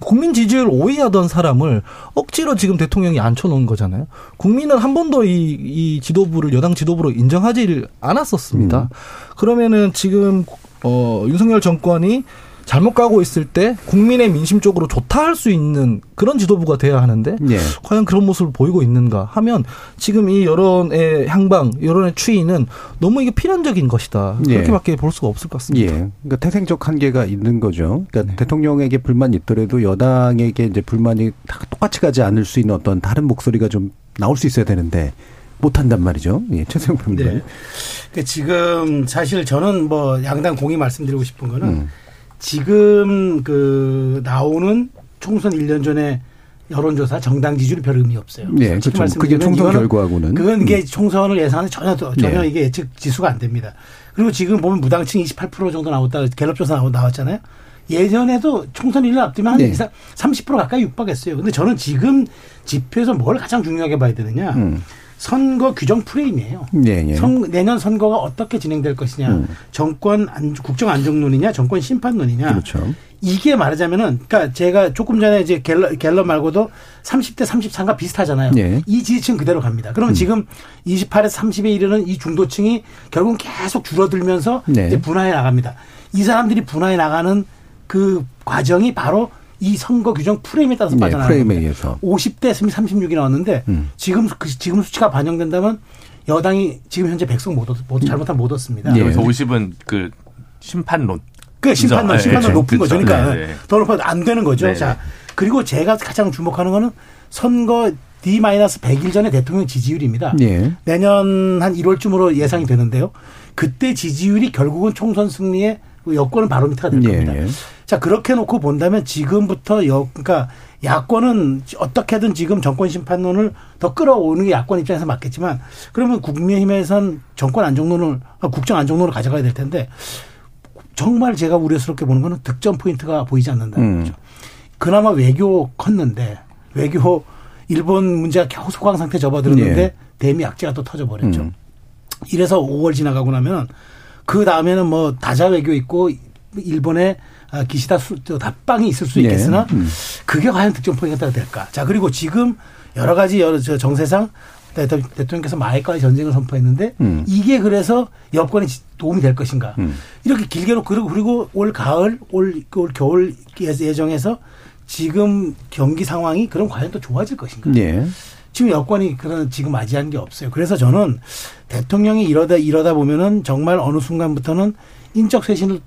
국민 지지율 5위 하던 사람을 억지로 지금 대통령이 앉혀놓은 거잖아요. 국민은 한 번도 이, 이 지도부를 여당 지도부로 인정하지 않았었습니다. 음. 그러면은 지금 어, 윤석열 정권이 잘못 가고 있을 때 국민의 민심 쪽으로 좋다 할 수 있는 그런 지도부가 돼야 하는데 예. 과연 그런 모습을 보이고 있는가 하면 지금 이 여론의 향방, 여론의 추이는 너무 이게 필연적인 것이다. 예. 그렇게밖에 볼 수가 없을 것 같습니다. 예. 그러니까 태생적 한계가 있는 거죠. 그러니까 네. 대통령에게 불만이 있더라도 여당에게 이제 불만이 다 똑같이 가지 않을 수 있는 어떤 다른 목소리가 좀 나올 수 있어야 되는데 못한단 말이죠. 예, 최세용 평론. 네. 그러니까 지금 사실 저는 뭐 양당 공의 말씀드리고 싶은 거는 음. 지금 그 나오는 총선 1년 전에 여론조사 정당 지지율이 별 의미 없어요. 네, 그렇죠. 그게 총선 결과하고는 그건 이게 음. 총선을 예상하는 전혀 전혀 네. 이게 예측 지수가 안 됩니다. 그리고 지금 보면 무당층 28% 정도 나왔다 갤럽조사 나왔잖아요. 예전에도 총선 1년 앞두면 한 네. 30% 가까이 육박했어요. 근데 저는 지금 지표에서 뭘 가장 중요하게 봐야 되느냐. 음. 선거 규정 프레임이에요. 네, 네. 선, 내년 선거가 어떻게 진행될 것이냐, 음. 정권 안, 국정 안정론이냐, 정권 심판론이냐. 그렇죠. 이게 말하자면은, 그러니까 제가 조금 전에 이제 갤러, 갤러 말고도 30대 33과 비슷하잖아요. 네. 이 지지층 그대로 갑니다. 그러면 음. 지금 28에서 30에 이르는 이 중도층이 결국은 계속 줄어들면서 네. 이제 분화해 나갑니다. 이 사람들이 분화해 나가는 그 과정이 바로 이 선거 규정 프레임에 따라서 네, 빠져나가는 프레임에 의해서 50대 36이 나왔는데 음. 지금 그 지금 수치가 반영된다면 여당이 지금 현재 백석 못 얻, 못 잘못하면 못 얻습니다. 네. 그래서 50은 그 심판론. 그 심판론, 네, 심판론 네, 높은 그렇죠. 거죠. 그러니까 네, 네. 더 높아도 안 되는 거죠. 네, 자 그리고 제가 가장 주목하는 거는 선거 D-100일 전에 대통령 지지율입니다. 네. 내년 한 1월쯤으로 예상이 되는데요. 그때 지지율이 결국은 총선 승리의 여권은 바로미터가 될 겁니다. 자, 그렇게 놓고 본다면 지금부터 여, 그러니까 야권은 어떻게든 지금 정권 심판론을 더 끌어오는 게 야권 입장에서 맞겠지만 그러면 국민의힘에선 정권 안정론을, 아, 국정 안정론을 가져가야 될 텐데 정말 제가 우려스럽게 보는 거는 득점 포인트가 보이지 않는다는 음. 거죠. 그나마 외교 컸는데 외교 일본 문제가 겨우 소강 상태 접어들었는데 네. 대미 악재가 또 터져버렸죠. 음. 이래서 5월 지나가고 나면 그 다음에는 뭐 다자 외교 있고 일본의 아, 기시다 수, 답방이 있을 수 네. 있겠으나 네. 음. 그게 과연 득점 포인트가 될까? 자 그리고 지금 여러 가지 여러 저 정세상 대통령께서 마이과의 전쟁을 선포했는데 음. 이게 그래서 여권에 도움이 될 것인가? 음. 이렇게 길게 놓고 그리고 그리고 올 가을 올, 올 겨울 예정에서 지금 경기 상황이 그럼 과연 또 좋아질 것인가? 네. 지금 여권이 그런 지금 맞이한 게 없어요. 그래서 저는 대통령이 이러다 이러다 보면은 정말 어느 순간부터는 인적 쇄신을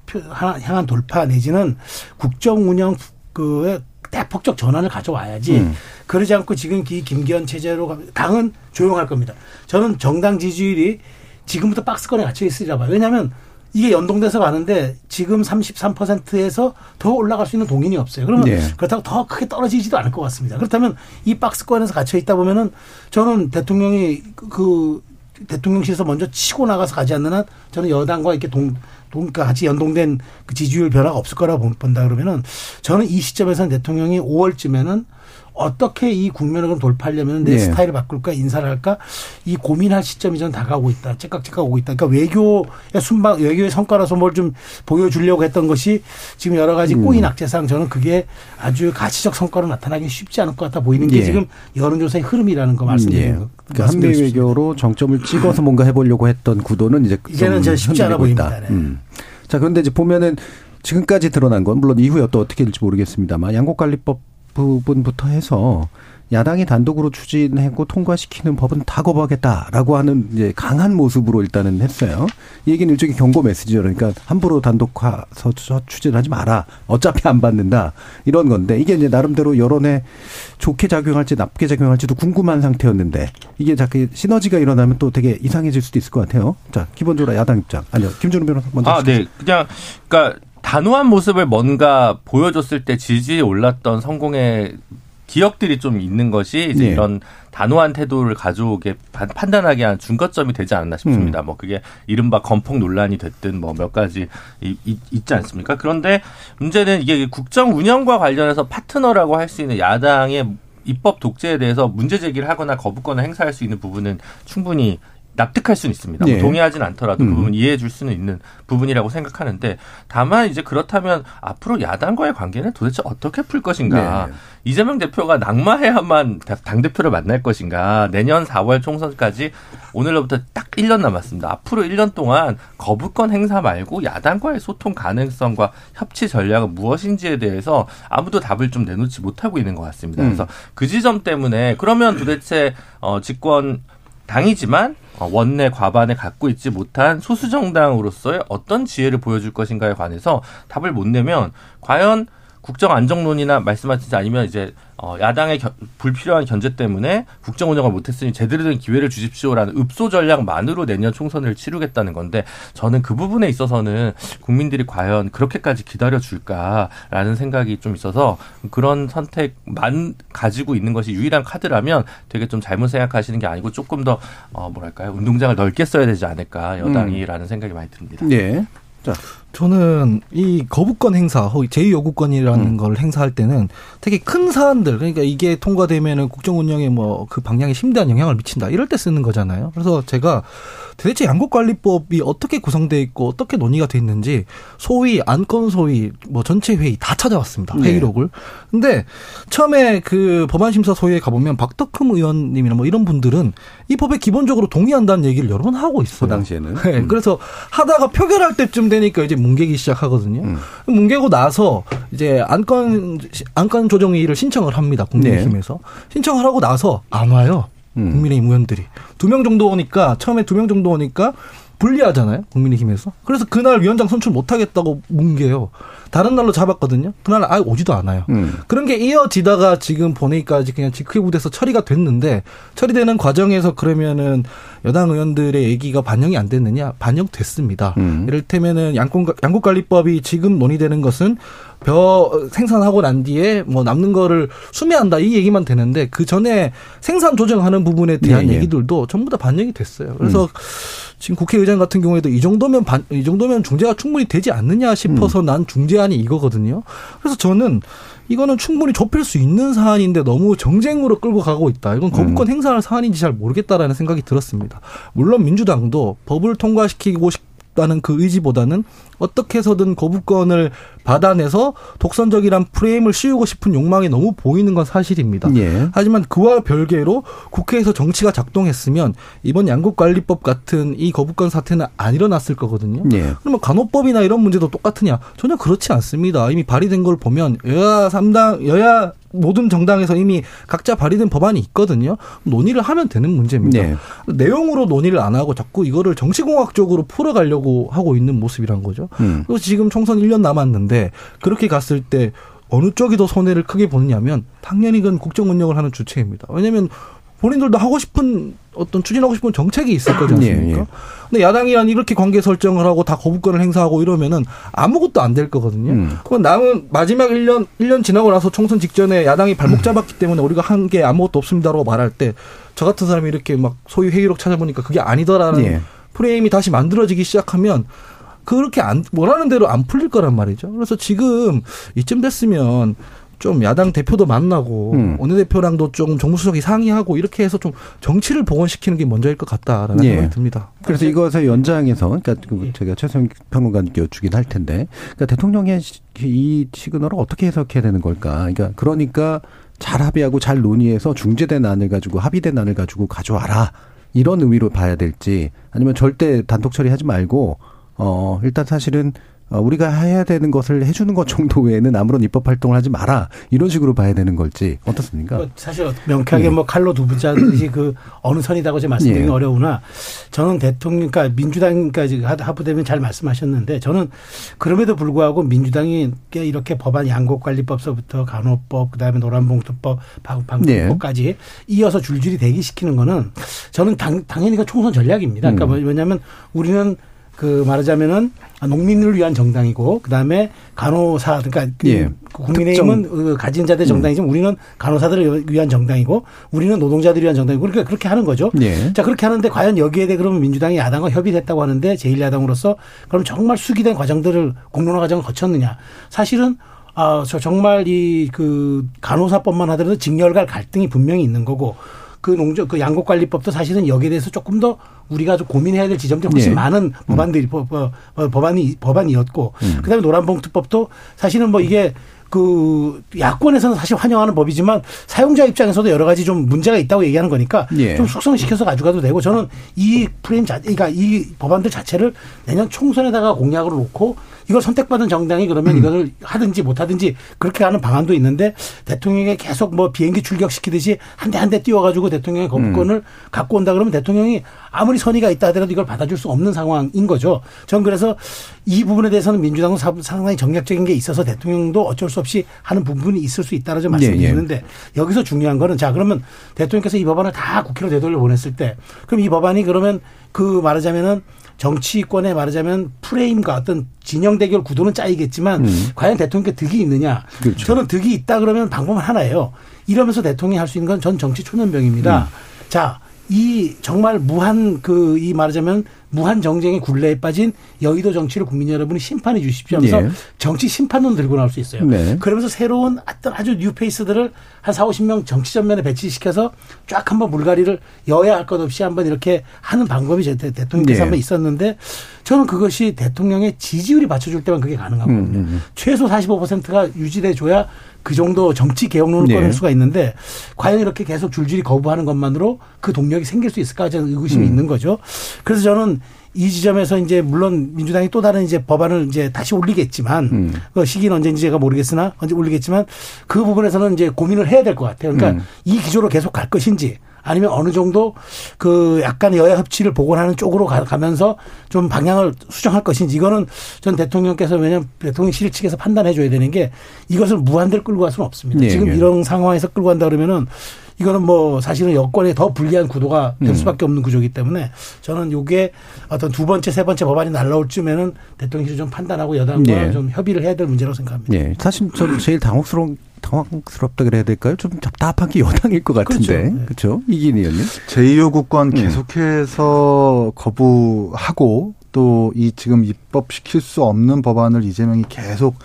향한 돌파 내지는 국정 운영 그 대폭적 전환을 가져와야지. 음. 그러지 않고 지금 이 김기현 체제로 당은 조용할 겁니다. 저는 정당 지지율이 지금부터 박스권에 갇혀 있으리라 봐요. 왜냐하면 이게 연동돼서 가는데 지금 33%에서 더 올라갈 수 있는 동인이 없어요. 그러면 네. 그렇다고 더 크게 떨어지지도 않을 것 같습니다. 그렇다면 이 박스권에서 갇혀 있다 보면은 저는 대통령이 그 대통령실에서 먼저 치고 나가서 가지 않는 한 저는 여당과 이렇게 동, 동, 그러니까 같이 연동된 그 지지율 변화가 없을 거라고 본다 그러면은 저는 이 시점에서는 대통령이 5월쯤에는 어떻게 이 국면을 그럼 돌파하려면 내 네. 스타일을 바꿀까 인사를 할까 이 고민할 시점이 전 다가오고 있다. 째깍째깍 오고 있다. 그러니까 외교의 순방 외교의 성과라서 뭘 좀 보여주려고 했던 것이 지금 여러 가지 음. 꼬인 악재상 저는 그게 아주 가치적 성과로 나타나기 쉽지 않을 것 같아 보이는 게 예. 지금 여론조사의 흐름이라는 거 말씀드리는 예. 거. 그러니까 한미 외교로 정점을 찍어서 뭔가 해보려고 했던 구도는 이제 이제는 저 쉽지 않아 보입니다. 네. 음. 자 그런데 이제 보면은 지금까지 드러난 건 물론 이후에 또 어떻게 될지 모르겠습니다만 양곡관리법 부분부터 해서 야당이 단독으로 추진하고 통과시키는 법은 다 거부하겠다라고 하는 이제 강한 모습으로 일단은 했어요. 이 얘기는 일종의 경고 메시지죠. 그러니까 함부로 단독화서 추진하지 마라. 어차피 안 받는다. 이런 건데 이게 이제 나름대로 여론에 좋게 작용할지 나쁘게 작용할지도 궁금한 상태였는데 이게 자꾸 시너지가 일어나면 또 되게 이상해질 수도 있을 것 같아요. 자, 기본적으로 야당 입장. 아니요. 김준우 변호사 먼저. 아, 네. 그냥 그러니까 단호한 모습을 뭔가 보여줬을 때 지지에 올랐던 성공의 기억들이 좀 있는 것이 이제 네. 이런 단호한 태도를 가져오게 판단하게 한 중거점이 되지 않았나 싶습니다. 음. 뭐 그게 이른바 건폭 논란이 됐든 뭐 몇 가지 이, 이, 있지 않습니까? 그런데 문제는 이게 국정 운영과 관련해서 파트너라고 할 수 있는 야당의 입법 독재에 대해서 문제 제기를 하거나 거부권을 행사할 수 있는 부분은 충분히 납득할 수는 있습니다. 뭐 네. 동의하진 않더라도 그 음. 부분 이해해 줄 수는 있는 부분이라고 생각하는데 다만 이제 그렇다면 앞으로 야당과의 관계는 도대체 어떻게 풀 것인가? 네. 이재명 대표가 낙마해야만 당 대표를 만날 것인가? 내년 4월 총선까지 오늘로부터 딱 1년 남았습니다. 앞으로 1년 동안 거부권 행사 말고 야당과의 소통 가능성과 협치 전략은 무엇인지에 대해서 아무도 답을 좀 내놓지 못하고 있는 것 같습니다. 음. 그래서 그 지점 때문에 그러면 도대체 어 집권 당이지만 어, 원내 과반을 갖고 있지 못한 소수 정당으로서의 어떤 지혜를 보여줄 것인가에 관해서 답을 못 내면 과연 국정 안정론이나 말씀하시지 아니면 이제 어, 야당의 겨, 불필요한 견제 때문에 국정 운영을 못했으니 제대로 된 기회를 주십시오라는 읍소 전략만으로 내년 총선을 치르겠다는 건데 저는 그 부분에 있어서는 국민들이 과연 그렇게까지 기다려 줄까라는 생각이 좀 있어서 그런 선택만 가지고 있는 것이 유일한 카드라면 되게 좀 잘못 생각하시는 게 아니고 조금 더 어, 뭐랄까요 운동장을 넓게 써야 되지 않을까 여당이라는 음. 생각이 많이 듭니다. 네. 자, 저는 이 거부권 행사, 제2요구권이라는 음. 걸 행사할 때는 되게 큰 사안들, 그러니까 이게 통과되면은 국정 운영에 뭐 그 방향에 심대한 영향을 미친다. 이럴 때 쓰는 거잖아요. 그래서 제가 도대체 양국관리법이 어떻게 구성되어 있고 어떻게 논의가 돼 있는지 소위 안건 소위 뭐 전체 회의 다 찾아왔습니다. 네. 회의록을. 근데 처음에 그 법안심사 소위에 가보면 박덕흠 의원님이나 뭐 이런 분들은 이 법에 기본적으로 동의한다는 얘기를 여러 번 하고 있어요. 그 당시에는. 네. 음. 그래서 하다가 표결할 때쯤 되니까 이제 뭉개기 시작하거든요. 음. 뭉개고 나서 이제 안건 안건 조정회의를 신청을 합니다. 국민의힘에서 네. 신청을 하고 나서 안 와요. 음. 국민의힘 의원들이 두 명 정도 오니까 처음에 두 명 정도 오니까 불리하잖아요. 국민의힘에서. 그래서 그날 위원장 선출 못 하겠다고 뭉개요. 다른 날로 잡았거든요. 그날 아예 오지도 않아요. 음. 그런 게 이어지다가 지금 본회의까지 그냥 직회부돼서 처리가 됐는데 처리되는 과정에서 그러면은 여당 의원들의 얘기가 반영이 안 됐느냐? 반영됐습니다. 음. 이를테면은 양국 양국관리법이 지금 논의되는 것은 벼 생산하고 난 뒤에 뭐 남는 거를 수매한다 이 얘기만 되는데 그 전에 생산 조정하는 부분에 대한 네, 네. 얘기들도 전부 다 반영이 됐어요. 그래서 음. 지금 국회의장 같은 경우에도 이 정도면 반, 이 정도면 중재가 충분히 되지 않느냐 싶어서 음. 난 중재안이 이거거든요. 그래서 저는 이거는 충분히 좁힐 수 있는 사안인데 너무 정쟁으로 끌고 가고 있다. 이건 거부권 음. 행사할 사안인지 잘 모르겠다라는 생각이 들었습니다. 물론 민주당도 법을 통과시키고 싶 다는 그 의지보다는 어떻게 해서든 거부권을 받아내서 독선적이란 프레임을 씌우고 싶은 욕망이 너무 보이는 건 사실입니다. 예. 하지만 그와 별개로 국회에서 정치가 작동했으면 이번 양국관리법 같은 이 거부권 사태는 안 일어났을 거거든요. 예. 그러면 간호법이나 이런 문제도 똑같으냐? 전혀 그렇지 않습니다. 이미 발의된 걸 보면 여야 3당 여야 모든 정당에서 이미 각자 발의된 법안이 있거든요. 논의를 하면 되는 문제입니다. 네. 내용으로 논의를 안 하고 자꾸 이거를 정치공학적으로 풀어가려고 하고 있는 모습이란 거죠. 음. 그래서 지금 총선 1년 남았는데 그렇게 갔을 때 어느 쪽이 더 손해를 크게 보느냐면 당연히 그건 국정 운영을 하는 주체입니다. 왜냐하면 본인들도 하고 싶은 어떤 추진하고 싶은 정책이 있을 거지 않습니까? 예, 예. 근데 야당이란 이렇게 관계 설정을 하고 다 거부권을 행사하고 이러면은 아무것도 안 될 거거든요. 음. 그럼 남은 마지막 1년 1년 지나고 나서 총선 직전에 야당이 발목 잡았기 때문에 우리가 한 게 아무것도 없습니다라고 말할 때 저 같은 사람이 이렇게 막 소위 회의록 찾아보니까 그게 아니더라는 예. 프레임이 다시 만들어지기 시작하면 그렇게 안 원하는 대로 안 풀릴 거란 말이죠. 그래서 지금 이쯤 됐으면 좀 야당 대표도 만나고 음. 원내대표랑도 좀 정무수석이 상의하고 이렇게 해서 좀 정치를 복원시키는 게 먼저일 것 같다라는 예. 생각이 듭니다. 그래서 이것의 연장해서 그러니까 그 예. 제가 최성 평론가님께 여쭈긴 할 텐데 그러니까 대통령의 이 시그널을 어떻게 해석해야 되는 걸까? 그러니까 그러니까 잘 합의하고 잘 논의해서 중재된 안을 가지고 합의된 안을 가지고 가져와라. 이런 의미로 봐야 될지 아니면 절대 단독 처리하지 말고 어 일단 사실은 어, 우리가 해야 되는 것을 해주는 것 정도 외에는 아무런 입법 활동을 하지 마라 이런 식으로 봐야 되는 걸지 어떻습니까? 뭐 사실 명쾌하게 네. 뭐 칼로 두 분자듯이 그 어느 선이다고 제 말씀드리기 네. 어려우나 저는 대통령 그러니까 민주당까지 하부되면 잘 말씀하셨는데 저는 그럼에도 불구하고 민주당이 이렇게 법안 양곡관리법서부터 간호법 그다음에 노란봉투법 방송법까지 네. 이어서 줄줄이 대기시키는 거는 저는 당, 당연히 그 총선 전략입니다. 그러니까 음. 왜냐하면 우리는 그 말하자면은 농민을 위한 정당이고 그다음에 간호사 그러니까 그 예. 국민의힘은 그 가진 자들 정당이지만 음. 우리는 간호사들을 위한 정당이고 우리는 노동자들을 위한 정당이고 그러니까 그렇게 하는 거죠. 예. 자 그렇게 하는데 과연 여기에 대해 그러면 민주당이 야당과 협의됐다고 하는데 제1야당으로서 그럼 정말 수기된 과정들을 공론화 과정을 거쳤느냐? 사실은 아, 저 정말 이 그 간호사법만 하더라도 직렬갈 갈등이 분명히 있는 거고 그 농적 그 양곡관리법도 사실은 여기에 대해서 조금 더 우리가 좀 고민해야 될 지점들이 훨씬 네. 많은 음. 법안들이 음. 법안이 법안이었고 음. 그다음에 노란봉투법도 사실은 뭐 이게 그 야권에서는 사실 환영하는 법이지만 사용자 입장에서도 여러 가지 좀 문제가 있다고 얘기하는 거니까 예. 좀 숙성시켜서 가져가도 되고 저는 이 프레임 자 그러니까 이 법안들 자체를 내년 총선에다가 공약으로 놓고 이걸 선택받은 정당이 그러면 음. 이것을 하든지 못하든지 그렇게 하는 방안도 있는데 대통령이 계속 뭐 비행기 출격시키듯이 한 대 한 대 띄워가지고 대통령의 거부권을 음. 갖고 온다 그러면 대통령이 아무리 선의가 있다 하더라도 이걸 받아줄 수 없는 상황인 거죠. 전 그래서 이 부분에 대해서는 민주당은 상당히 정략적인 게 있어서 대통령도 어쩔 수 없이 하는 부분이 있을 수 있다라고 말씀드리는데 예, 예. 여기서 중요한 거는 자 그러면 대통령께서 이 법안을 다 국회로 되돌려 보냈을 때 그럼 이 법안이 그러면 그 말하자면은 정치권에 말하자면 프레임과 어떤 진영 대결 구도는 짜이겠지만 음. 과연 대통령께 득이 있느냐? 그렇죠. 저는 득이 있다 그러면 방법은 하나예요. 이러면서 대통령이 할 수 있는 건 전 정치 초년병입니다. 음. 자, 이 정말 무한 그 이 말하자면 무한 정쟁의 굴레에 빠진 여의도 정치를 국민 여러분이 심판해 주십시오 하면서 네. 정치 심판론 들고 나올 수 있어요. 네. 그러면서 새로운 어떤 아주 뉴페이스들을 한 4, 50명 정치 전면에 배치시켜서 쫙 한번 물갈이를 여야 할 것 없이 한번 이렇게 하는 방법이 제 대통령께서 네. 한번 있었는데 저는 그것이 대통령의 지지율이 받쳐줄 때만 그게 가능하거든요. 음, 음. 음. 최소 45%가 유지돼 줘야 그 정도 정치 개혁론을 네. 꺼낼 수가 있는데 과연 이렇게 계속 줄줄이 거부하는 것만으로 그 동력이 생길 수 있을까 저는 의구심이 음. 있는 거죠. 그래서 저는 이 지점에서 이제 물론 민주당이 또 다른 이제 법안을 이제 다시 올리겠지만 음. 그 시기는 언제인지 제가 모르겠으나 언제 올리겠지만 그 부분에서는 이제 고민을 해야 될 것 같아요. 그러니까 음. 이 기조로 계속 갈 것인지 아니면 어느 정도 그 약간 여야 협치를 복원하는 쪽으로 가면서 좀 방향을 수정할 것인지 이거는 전 대통령께서 왜냐하면 대통령실 측에서 판단해 줘야 되는 게 이것을 무한대로 끌고 갈 수는 없습니다. 네, 지금 네. 이런 상황에서 끌고 간다 그러면은 이거는 뭐 사실은 여권에 더 불리한 구도가 될 음. 수밖에 없는 구조이기 때문에 저는 이게 어떤 두 번째 세 번째 법안이 날라올 쯤에는 대통령실이 좀 판단하고 여당과 네. 좀 협의를 해야 될 문제라고 생각합니다. 네. 사실 저 제일 당혹스러운 당황스럽다 그래야 될까요? 좀 답답한 게 여당일 것 같은데. 그렇죠. 그렇죠? 이긴 의원님. 제2요구권 음. 계속해서 거부하고 또 이 지금 입법시킬 수 없는 법안을 이재명이 계속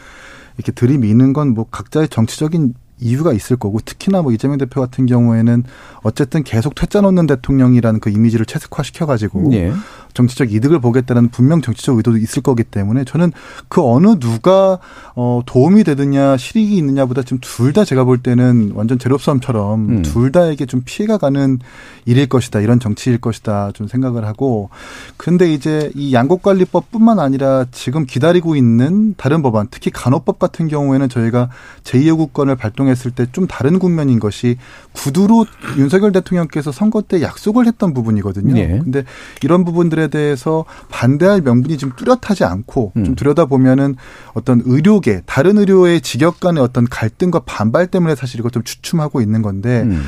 이렇게 들이미는 건 뭐 각자의 정치적인 이유가 있을 거고 특히나 뭐 이재명 대표 같은 경우에는 어쨌든 계속 퇴짜 놓는 대통령이라는 그 이미지를 채색화시켜 가지고 예. 정치적 이득을 보겠다는 분명 정치적 의도도 있을 거기 때문에 저는 그 어느 누가 어 도움이 되느냐 실익이 있느냐보다 지금 둘 다 제가 볼 때는 완전 제로섬처럼 음. 둘 다에게 좀 피해가 가는 일일 것이다 이런 정치일 것이다 좀 생각을 하고 근데 이제 이 양곡관리법뿐만 아니라 지금 기다리고 있는 다른 법안 특히 간호법 같은 경우에는 저희가 제2요구권을 발동했을 때 좀 다른 국면인 것이 구두로 윤석열 대통령께서 선거 때 약속을 했던 부분이거든요. 네. 근데 이런 부분들에 부분에 대해서 반대할 명분이 좀 뚜렷하지 않고 음. 좀 들여다보면은 어떤 의료계 다른 의료의 직역 간의 어떤 갈등과 반발 때문에 사실 이것 좀 주춤하고 있는 건데 음.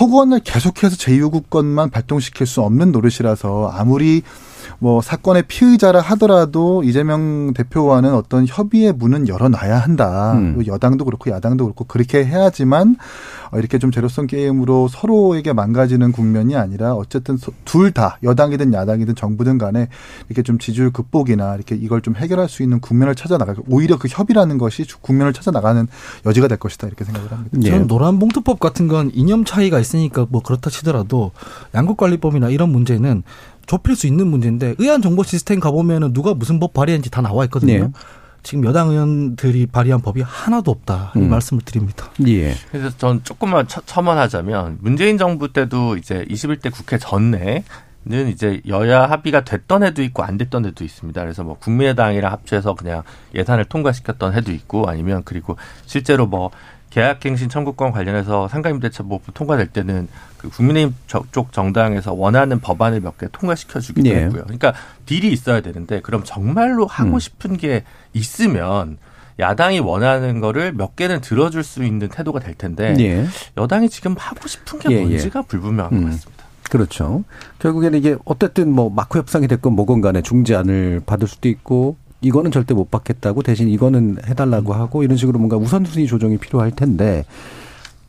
허구원을 계속해서 제2요구권만 발동시킬 수 없는 노릇이라서 아무리 뭐 사건의 피의자라 하더라도 이재명 대표와는 어떤 협의의 문은 열어놔야 한다. 음. 여당도 그렇고 야당도 그렇고 그렇게 해야지만 어, 이렇게 좀 제로성 게임으로 서로에게 망가지는 국면이 아니라 어쨌든 둘 다 여당이든 야당이든 정부든 간에 이렇게 좀 지지율 극복이나 이렇게 이걸 좀 해결할 수 있는 국면을 찾아 나가 오히려 그 협의라는 것이 국면을 찾아 나가는 여지가 될 것이다 이렇게 생각을 합니다. 네. 저는 노란 봉투법 같은 건 이념 차이가 있으니까 뭐 그렇다 치더라도 양국관리법이나 이런 문제는 좁힐 수 있는 문제인데 의안 정보 시스템 가보면은 누가 무슨 법 발의했는지 다 나와 있거든요. 네. 지금 여당 의원들이 발의한 법이 하나도 없다 이 음. 말씀을 드립니다. 예. 그래서 전 조금만 첨언하자면 문재인 정부 때도 이제 21대 국회 전에 는 이제 여야 합의가 됐던 해도 있고 안 됐던 해도 있습니다. 그래서 뭐 국민의당이랑 합쳐서 그냥 예산을 통과시켰던 해도 있고 아니면 그리고 실제로 뭐 계약갱신 청구권 관련해서 상가임대차법 통과될 때는 그 국민의힘 쪽 정당에서 원하는 법안을 몇 개 통과시켜 주기도 네. 했고요. 그러니까 딜이 있어야 되는데 그럼 정말로 하고 음. 싶은 게 있으면 야당이 원하는 거를 몇 개는 들어줄 수 있는 태도가 될 텐데 네. 여당이 지금 하고 싶은 게 예, 예. 뭔지가 예. 불분명한 음. 것 같습니다. 그렇죠. 결국에는 이게 어쨌든 뭐 마크 협상이 됐건 뭐건 간에 중재안을 받을 수도 있고 이거는 절대 못 받겠다고 대신 이거는 해달라고 하고 이런 식으로 뭔가 우선순위 조정이 필요할 텐데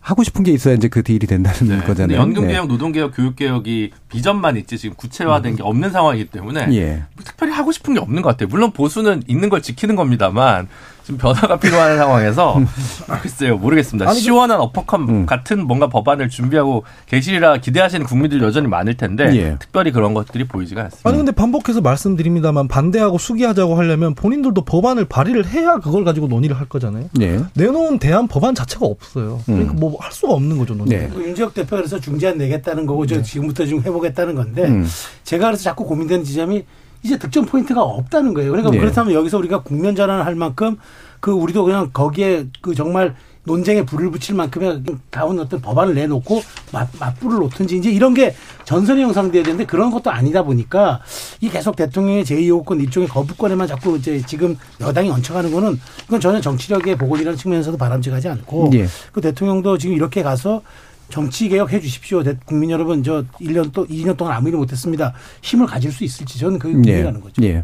하고 싶은 게 있어야 이제 그 딜이 된다는 네. 거잖아요. 연금개혁, 네. 노동개혁, 교육개혁이 비전만 있지 지금 구체화된 음. 게 없는 상황이기 때문에 예. 특별히 하고 싶은 게 없는 것 같아요. 물론 보수는 있는 걸 지키는 겁니다만 지금 변화가 필요한 상황에서 글쎄요 모르겠습니다. 아니, 시원한 어퍼컷 음. 같은 뭔가 법안을 준비하고 계시리라 기대하시는 국민들 여전히 많을 텐데 예. 특별히 그런 것들이 보이지가 않습니다. 아니 근데 반복해서 말씀드립니다만 반대하고 수기하자고 하려면 본인들도 법안을 발의를 해야 그걸 가지고 논의를 할 거잖아요. 예. 내놓은 대안 법안 자체가 없어요. 그러니까 음. 뭐할 수가 없는 거죠 논의. 네. 윤지혁 대표가 그래서 중재안 내겠다는 거고 저 네. 지금부터 좀 해보겠다는 건데 음. 제가 그래서 자꾸 고민되는 지점이 이제 득점 포인트가 없다는 거예요. 그러니까 네. 그렇다면 여기서 우리가 국면 전환을 할 만큼 그 우리도 그냥 거기에 그 정말 논쟁에 불을 붙일 만큼의 다운 어떤 법안을 내놓고 맞, 맞불을 놓든지 이제 이런 게 전선이 형성돼야 되는데 그런 것도 아니다 보니까 이 계속 대통령의 제2호권 일종의 거부권에만 자꾸 이제 지금 여당이 얹혀가는 거는 이건 전혀 정치력의 복원이라는 측면에서도 바람직하지 않고 예. 그 대통령도 지금 이렇게 가서 정치 개혁 해 주십시오. 국민 여러분 저 1년 또 2년 동안 아무 일 못했습니다. 힘을 가질 수 있을지 저는 그게 궁금해하는 예. 거죠. 예.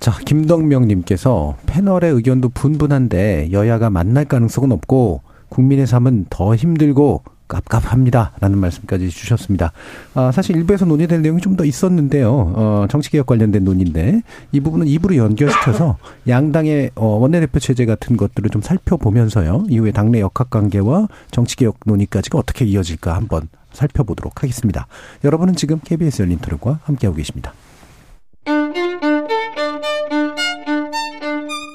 자, 김덕명 님께서 패널의 의견도 분분한데 여야가 만날 가능성은 없고 국민의 삶은 더 힘들고 깝깝합니다. 라는 말씀까지 주셨습니다. 아, 사실 일부에서 논의될 내용이 좀 더 있었는데요. 어, 정치개혁 관련된 논의인데 이 부분은 입으로 연결시켜서 양당의 어, 원내대표 체제 같은 것들을 좀 살펴보면서요. 이후에 당내 역학관계와 정치개혁 논의까지가 어떻게 이어질까 한번 살펴보도록 하겠습니다. 여러분은 지금 KBS 열린 토론과 함께하고 계십니다.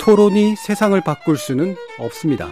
토론이 세상을 바꿀 수는 없습니다.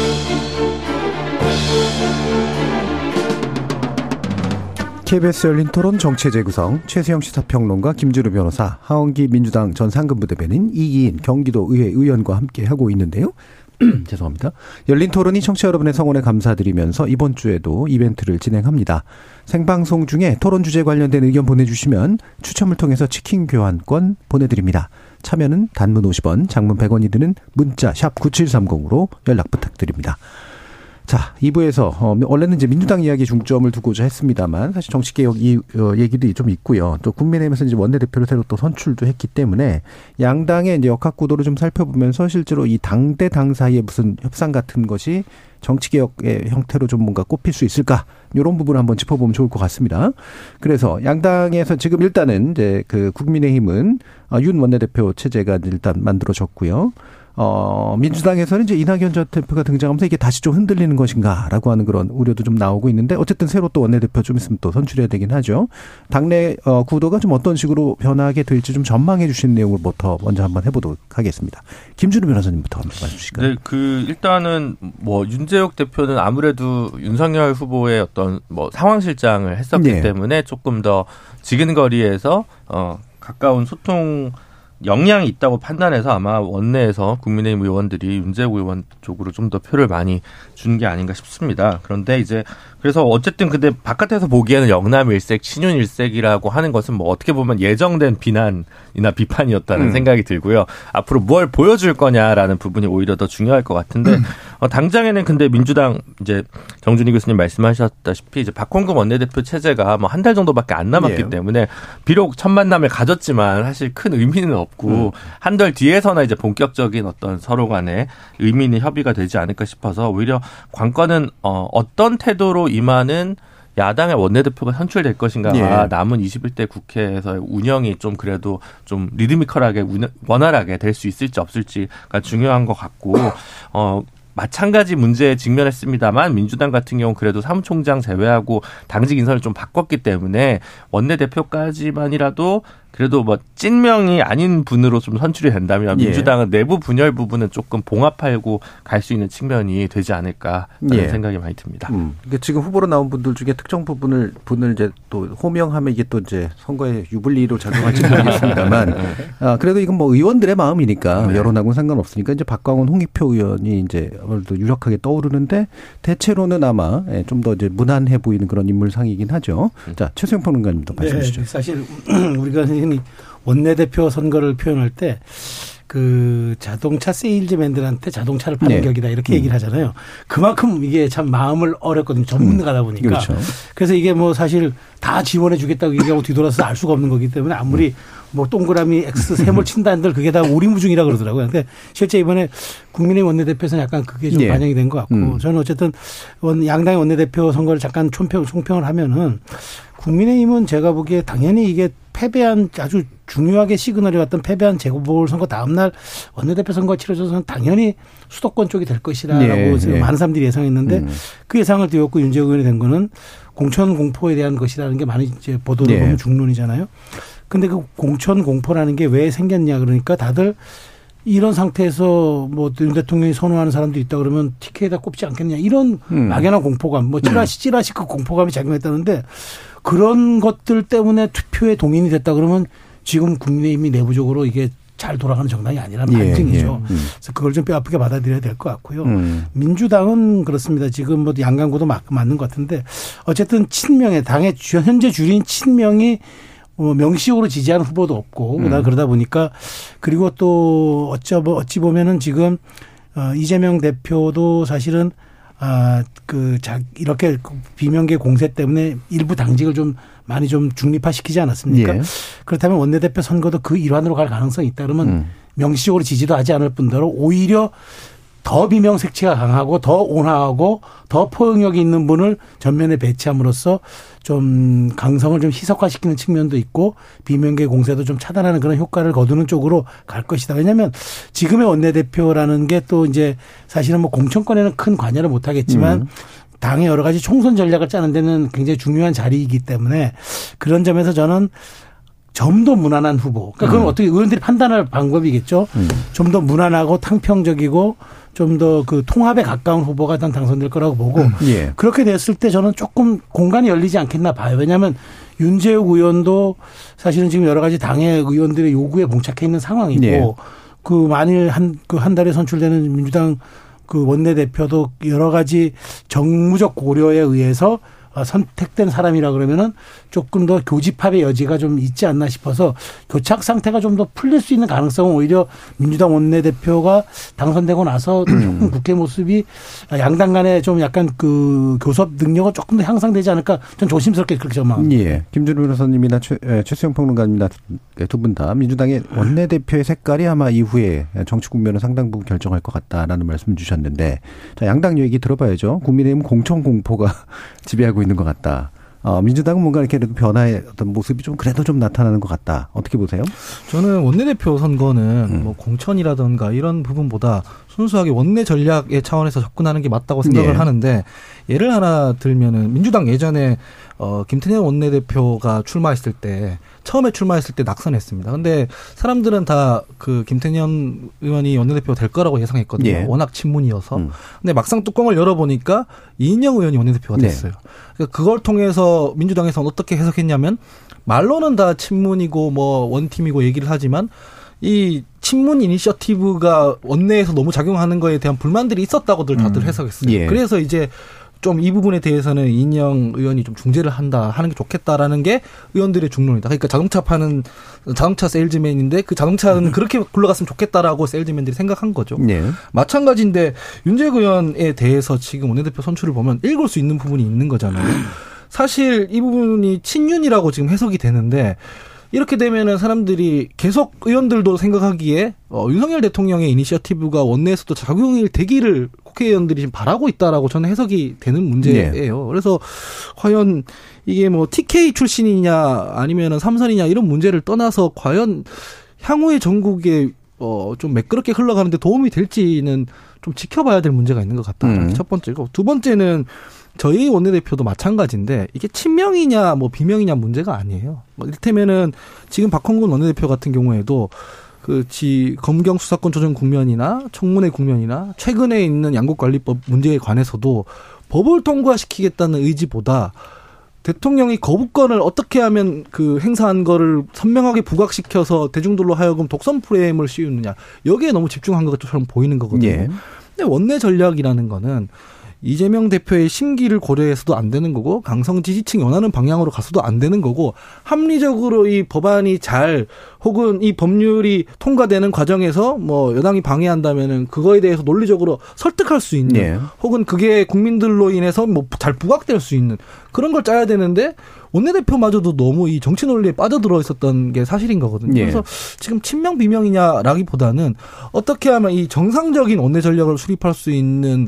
KBS 열린 토론 정체재 구성 최수영 시사평론가 김주루 변호사 하원기 민주당 전 상근부대변인 이기인 경기도 의회 의원과 함께 하고 있는데요. 죄송합니다. 열린 토론이 청취자 여러분의 성원에 감사드리면서 이번 주에도 이벤트를 진행합니다. 생방송 중에 토론 주제 관련된 의견 보내주시면 추첨을 통해서 치킨 교환권 보내드립니다. 참여는 단문 50원, 장문 100원이 드는 문자 샵 9730으로 연락 부탁드립니다. 자, 2부에서 어, 원래는 이제 민주당 이야기 중점을 두고자 했습니다만 사실 정치 개혁 이 어, 얘기도 좀 있고요. 또 국민의힘에서 이제 원내 대표를 새로 또 선출도 했기 때문에 양당의 이제 역학 구도를 좀 살펴보면서 실제로 이 당 대 당 사이에 무슨 협상 같은 것이 정치 개혁의 형태로 좀 뭔가 꼽힐 수 있을까? 이런 부분 을 한번 짚어보면 좋을 것 같습니다. 그래서 양당에서 지금 일단은 이제 그 국민의힘은 어, 윤 원내대표 체제가 일단 만들어졌고요. 어, 민주당에서는 이제 이낙연 전 대표가 등장하면서 이게 다시 좀 흔들리는 것인가라고 하는 그런 우려도 좀 나오고 있는데 어쨌든 새로 또 원내대표 좀 있으면 또 선출해야 되긴 하죠. 당내 어, 구도가 좀 어떤 식으로 변하게 될지 좀 전망해 주신 내용을부터 먼저 한번 해보도록 하겠습니다. 김준우 변호사님부터 한번 말씀 주실까요? 네, 그 일단은 뭐 윤재혁 대표는 아무래도 윤석열 후보의 어떤 뭐 상황실장을 했었기 네. 때문에 조금 더 지근거리에서 어 가까운 소통 역량이 있다고 판단해서 아마 원내에서 국민의힘 의원들이 윤재욱 의원 쪽으로 좀 더 표를 많이 준 게 아닌가 싶습니다. 그런데 이제 그래서 어쨌든 근데 바깥에서 보기에는 영남 일색, 친윤 일색이라고 하는 것은 뭐 어떻게 보면 예정된 비난이나 비판이었다는 음. 생각이 들고요. 앞으로 뭘 보여줄 거냐라는 부분이 오히려 더 중요할 것 같은데 음. 어, 당장에는 근데 민주당 이제 정준희 교수님 말씀하셨다시피 이제 박홍근 원내대표 체제가 뭐 한 달 정도밖에 안 남았기 예. 때문에 비록 첫 만남을 가졌지만 사실 큰 의미는 없고 음. 한달 뒤에서나 이제 본격적인 어떤 서로 간의 의미 있는 협의가 되지 않을까 싶어서 오히려 관건은 어, 어떤 태도로 임하는 야당의 원내대표가 선출될 것인가가 예. 남은 21대 국회에서 운영이 좀 그래도 좀 리드미컬하게 원활하게 될 수 있을지 없을지가 중요한 것 같고 어 마찬가지 문제에 직면했습니다만 민주당 같은 경우 그래도 사무총장 제외하고 당직 인선을 좀 바꿨기 때문에 원내대표까지만이라도 그래도 뭐 찐명이 아닌 분으로 좀 선출이 된다면 예. 민주당은 내부 분열 부분은 조금 봉합하고 갈 수 있는 측면이 되지 않을까 예. 생각이 많이 듭니다. 음. 그러니까 지금 후보로 나온 분들 중에 특정 부분을 분을 이제 또 호명하면 이게 또 이제 선거에 유불리로 작용할지 모르겠습니다만 네. 아, 그래도 이건 뭐 의원들의 마음이니까 네. 여론하고는 상관없으니까 이제 박광원 홍익표 의원이 이제 아무래도 유력하게 떠오르는데 대체로는 아마 예, 좀더 이제 무난해 보이는 그런 인물상이긴 하죠. 자 최수영 평론가님도 말씀해 주시죠. 네, 사실 우리가 흔히 원내대표 선거를 표현할 때 그 자동차 세일즈맨들한테 자동차를 파는 네. 격이다 이렇게 음. 얘기를 하잖아요. 그만큼 이게 참 마음을 어렵거든요. 전문가다 음. 보니까. 그렇죠. 그래서 이게 뭐 사실 다 지원해 주겠다고 얘기하고 뒤돌아서 알 수가 없는 거기 때문에 아무리 음. 뭐 동그라미 X 세몰 친다 한들 그게 다 오리무중이라 그러더라고요. 근데 실제 이번에 국민의 원내대표에서는 약간 그게 좀 네. 반영이 된 것 같고 음. 저는 어쨌든 양당의 원내대표 선거를 잠깐 총평, 총평을 하면은 국민의힘은 제가 보기에 당연히 이게 패배한 아주 중요하게 시그널이 왔던 패배한 재보궐선거 다음날 원내대표 선거 치러져서는 당연히 수도권 쪽이 될 것이라고 네, 네. 많은 사람들이 예상했는데 음. 그 예상을 띄웠고 윤재욱 의원이 된 거는 공천 공포에 대한 것이라는 게 많이 이제 보도를 네. 보면 중론이잖아요. 근데 그 공천 공포라는 게 왜 생겼냐 그러니까 다들 이런 상태에서 뭐윤 대통령이 선호하는 사람도 있다 그러면 티켓에다 꼽지 않겠냐 이런 음. 막연한 공포감 뭐 찌라시 찌라시 그 공포감이 작용했다는데 그런 것들 때문에 투표에 동인이 됐다 그러면 지금 국민의힘이 내부적으로 이게 잘 돌아가는 정당이 아니라는 예, 반증이죠. 예, 음. 그래서 그걸 좀 뼈아프게 받아들여야 될 것 같고요. 음. 민주당은 그렇습니다. 지금 뭐 양강구도 맞는 것 같은데 어쨌든 친명의 당의 현재 주인 친명이 뭐 명시적으로 지지하는 후보도 없고 음. 그러다 보니까 그리고 또 어찌 어찌 보면은 지금 어 이재명 대표도 사실은 아, 그, 자, 이렇게 비명계 공세 때문에 일부 당직을 좀 많이 좀 중립화시키지 않았습니까? 예. 그렇다면 원내대표 선거도 그 일환으로 갈 가능성이 있다 그러면 음. 명시적으로 지지도 하지 않을 뿐더러 오히려 더 비명색치가 강하고 더 온화하고 더 포용력이 있는 분을 전면에 배치함으로써 좀 강성을 좀 희석화시키는 측면도 있고 비명계 공세도 좀 차단하는 그런 효과를 거두는 쪽으로 갈 것이다. 왜냐하면 지금의 원내대표라는 게 또 이제 사실은 뭐 공천권에는 큰 관여를 못 하겠지만 음. 당의 여러 가지 총선 전략을 짜는 데는 굉장히 중요한 자리이기 때문에 그런 점에서 저는 좀 더 무난한 후보. 그러니까 그건 음. 어떻게 의원들이 판단할 방법이겠죠. 음. 좀더 무난하고 탕평적이고 좀 더 그 통합에 가까운 후보가 단 당선될 거라고 보고 음, 예. 그렇게 됐을 때 저는 조금 공간이 열리지 않겠나 봐요. 왜냐하면 윤재욱 의원도 사실은 지금 여러 가지 당의 의원들의 요구에 봉착해 있는 상황이고 예. 그 만일 한 그한 그한 달에 선출되는 민주당 그 원내대표도 여러 가지 정무적 고려에 의해서 어, 선택된 사람이라 그러면은 조금 더 교집합의 여지가 좀 있지 않나 싶어서 교착 상태가 좀 더 풀릴 수 있는 가능성은 오히려 민주당 원내대표가 당선되고 나서 조금 국회 모습이 양당 간에 좀 약간 그 교섭 능력은 조금 더 향상되지 않을까 좀 조심스럽게 그렇게 전망합니다. 예. 김준우 변호사님이나 최, 최수영 평론가님이나 두 분 다 민주당의 원내대표의 색깔이 아마 이후에 정치 국면을 상당 부분 결정할 것 같다라는 말씀 주셨는데 자, 양당 얘기 들어봐야죠. 국민의힘 공천 공포가 지배하고 있는 것 같다. 어, 민주당은 뭔가 이렇게 변화의 어떤 모습이 좀 그래도 좀 나타나는 것 같다. 어떻게 보세요? 저는 원내대표 선거는 음. 뭐 공천이라든가 이런 부분보다 순수하게 원내 전략의 차원에서 접근하는 게 맞다고 생각을 네. 하는데 예를 하나 들면은 민주당 예전에 어 김태년 원내대표가 출마했을 때 처음에 출마했을 때 낙선했습니다. 근데 사람들은 다 그 김태년 의원이 원내대표가 될 거라고 예상했거든요. 예. 워낙 친문이어서. 음. 근데 막상 뚜껑을 열어보니까 이인영 의원이 원내대표가 네. 됐어요. 네. 그러니까 그걸 통해서 민주당에서는 어떻게 해석했냐면 말로는 다 친문이고 뭐 원팀이고 얘기를 하지만 이 친문 이니셔티브가 원내에서 너무 작용하는 거에 대한 불만들이 있었다고들 다들 음. 해석했어요. 예. 그래서 이제 좀 이 부분에 대해서는 이인영 의원이 좀 중재를 한다 하는 게 좋겠다라는 게 의원들의 중론이다. 그러니까 자동차 파는 자동차 세일즈맨인데 그 자동차는 음. 그렇게 굴러갔으면 좋겠다라고 세일즈맨들이 생각한 거죠. 네. 마찬가지인데 윤재욱 의원에 대해서 지금 원내대표 선출을 보면 읽을 수 있는 부분이 있는 거잖아요. 사실 이 부분이 친윤이라고 지금 해석이 되는데 이렇게 되면은 사람들이 계속 의원들도 생각하기에 어, 윤석열 대통령의 이니셔티브가 원내에서도 작용이 되기를 국회의원들이 지금 바라고 있다라고 저는 해석이 되는 문제예요. 네. 그래서 과연 이게 뭐 TK 출신이냐 아니면은 삼선이냐 이런 문제를 떠나서 과연 향후의 전국에 어, 좀 매끄럽게 흘러가는데 도움이 될지는 좀 지켜봐야 될 문제가 있는 것 같다. 음. 첫 번째고 두 번째는 저희 원내대표도 마찬가지인데 이게 친명이냐 뭐 비명이냐 문제가 아니에요. 뭐 이를테면은 지금 박홍근 원내대표 같은 경우에도 그지 검경 수사권 조정 국면이나 청문회 국면이나 최근에 있는 양국관리법 문제에 관해서도 법을 통과시키겠다는 의지보다 대통령이 거부권을 어떻게 하면 그 행사한 거를 선명하게 부각시켜서 대중들로 하여금 독선 프레임을 씌우느냐 여기에 너무 집중한 것처럼 보이는 거거든요. 예. 근데 원내 전략이라는 거는 이재명 대표의 심기를 고려해서도 안 되는 거고 강성 지지층이 원하는 방향으로 가서도 안 되는 거고 합리적으로 이 법안이 잘 혹은 이 법률이 통과되는 과정에서 뭐 여당이 방해한다면은 그거에 대해서 논리적으로 설득할 수 있는 네. 혹은 그게 국민들로 인해서 뭐 잘 부각될 수 있는 그런 걸 짜야 되는데 원내대표마저도 너무 이 정치 논리에 빠져들어 있었던 게 사실인 거거든요. 예. 그래서 지금 친명 비명이냐라기보다는 어떻게 하면 이 정상적인 원내 전략을 수립할 수 있는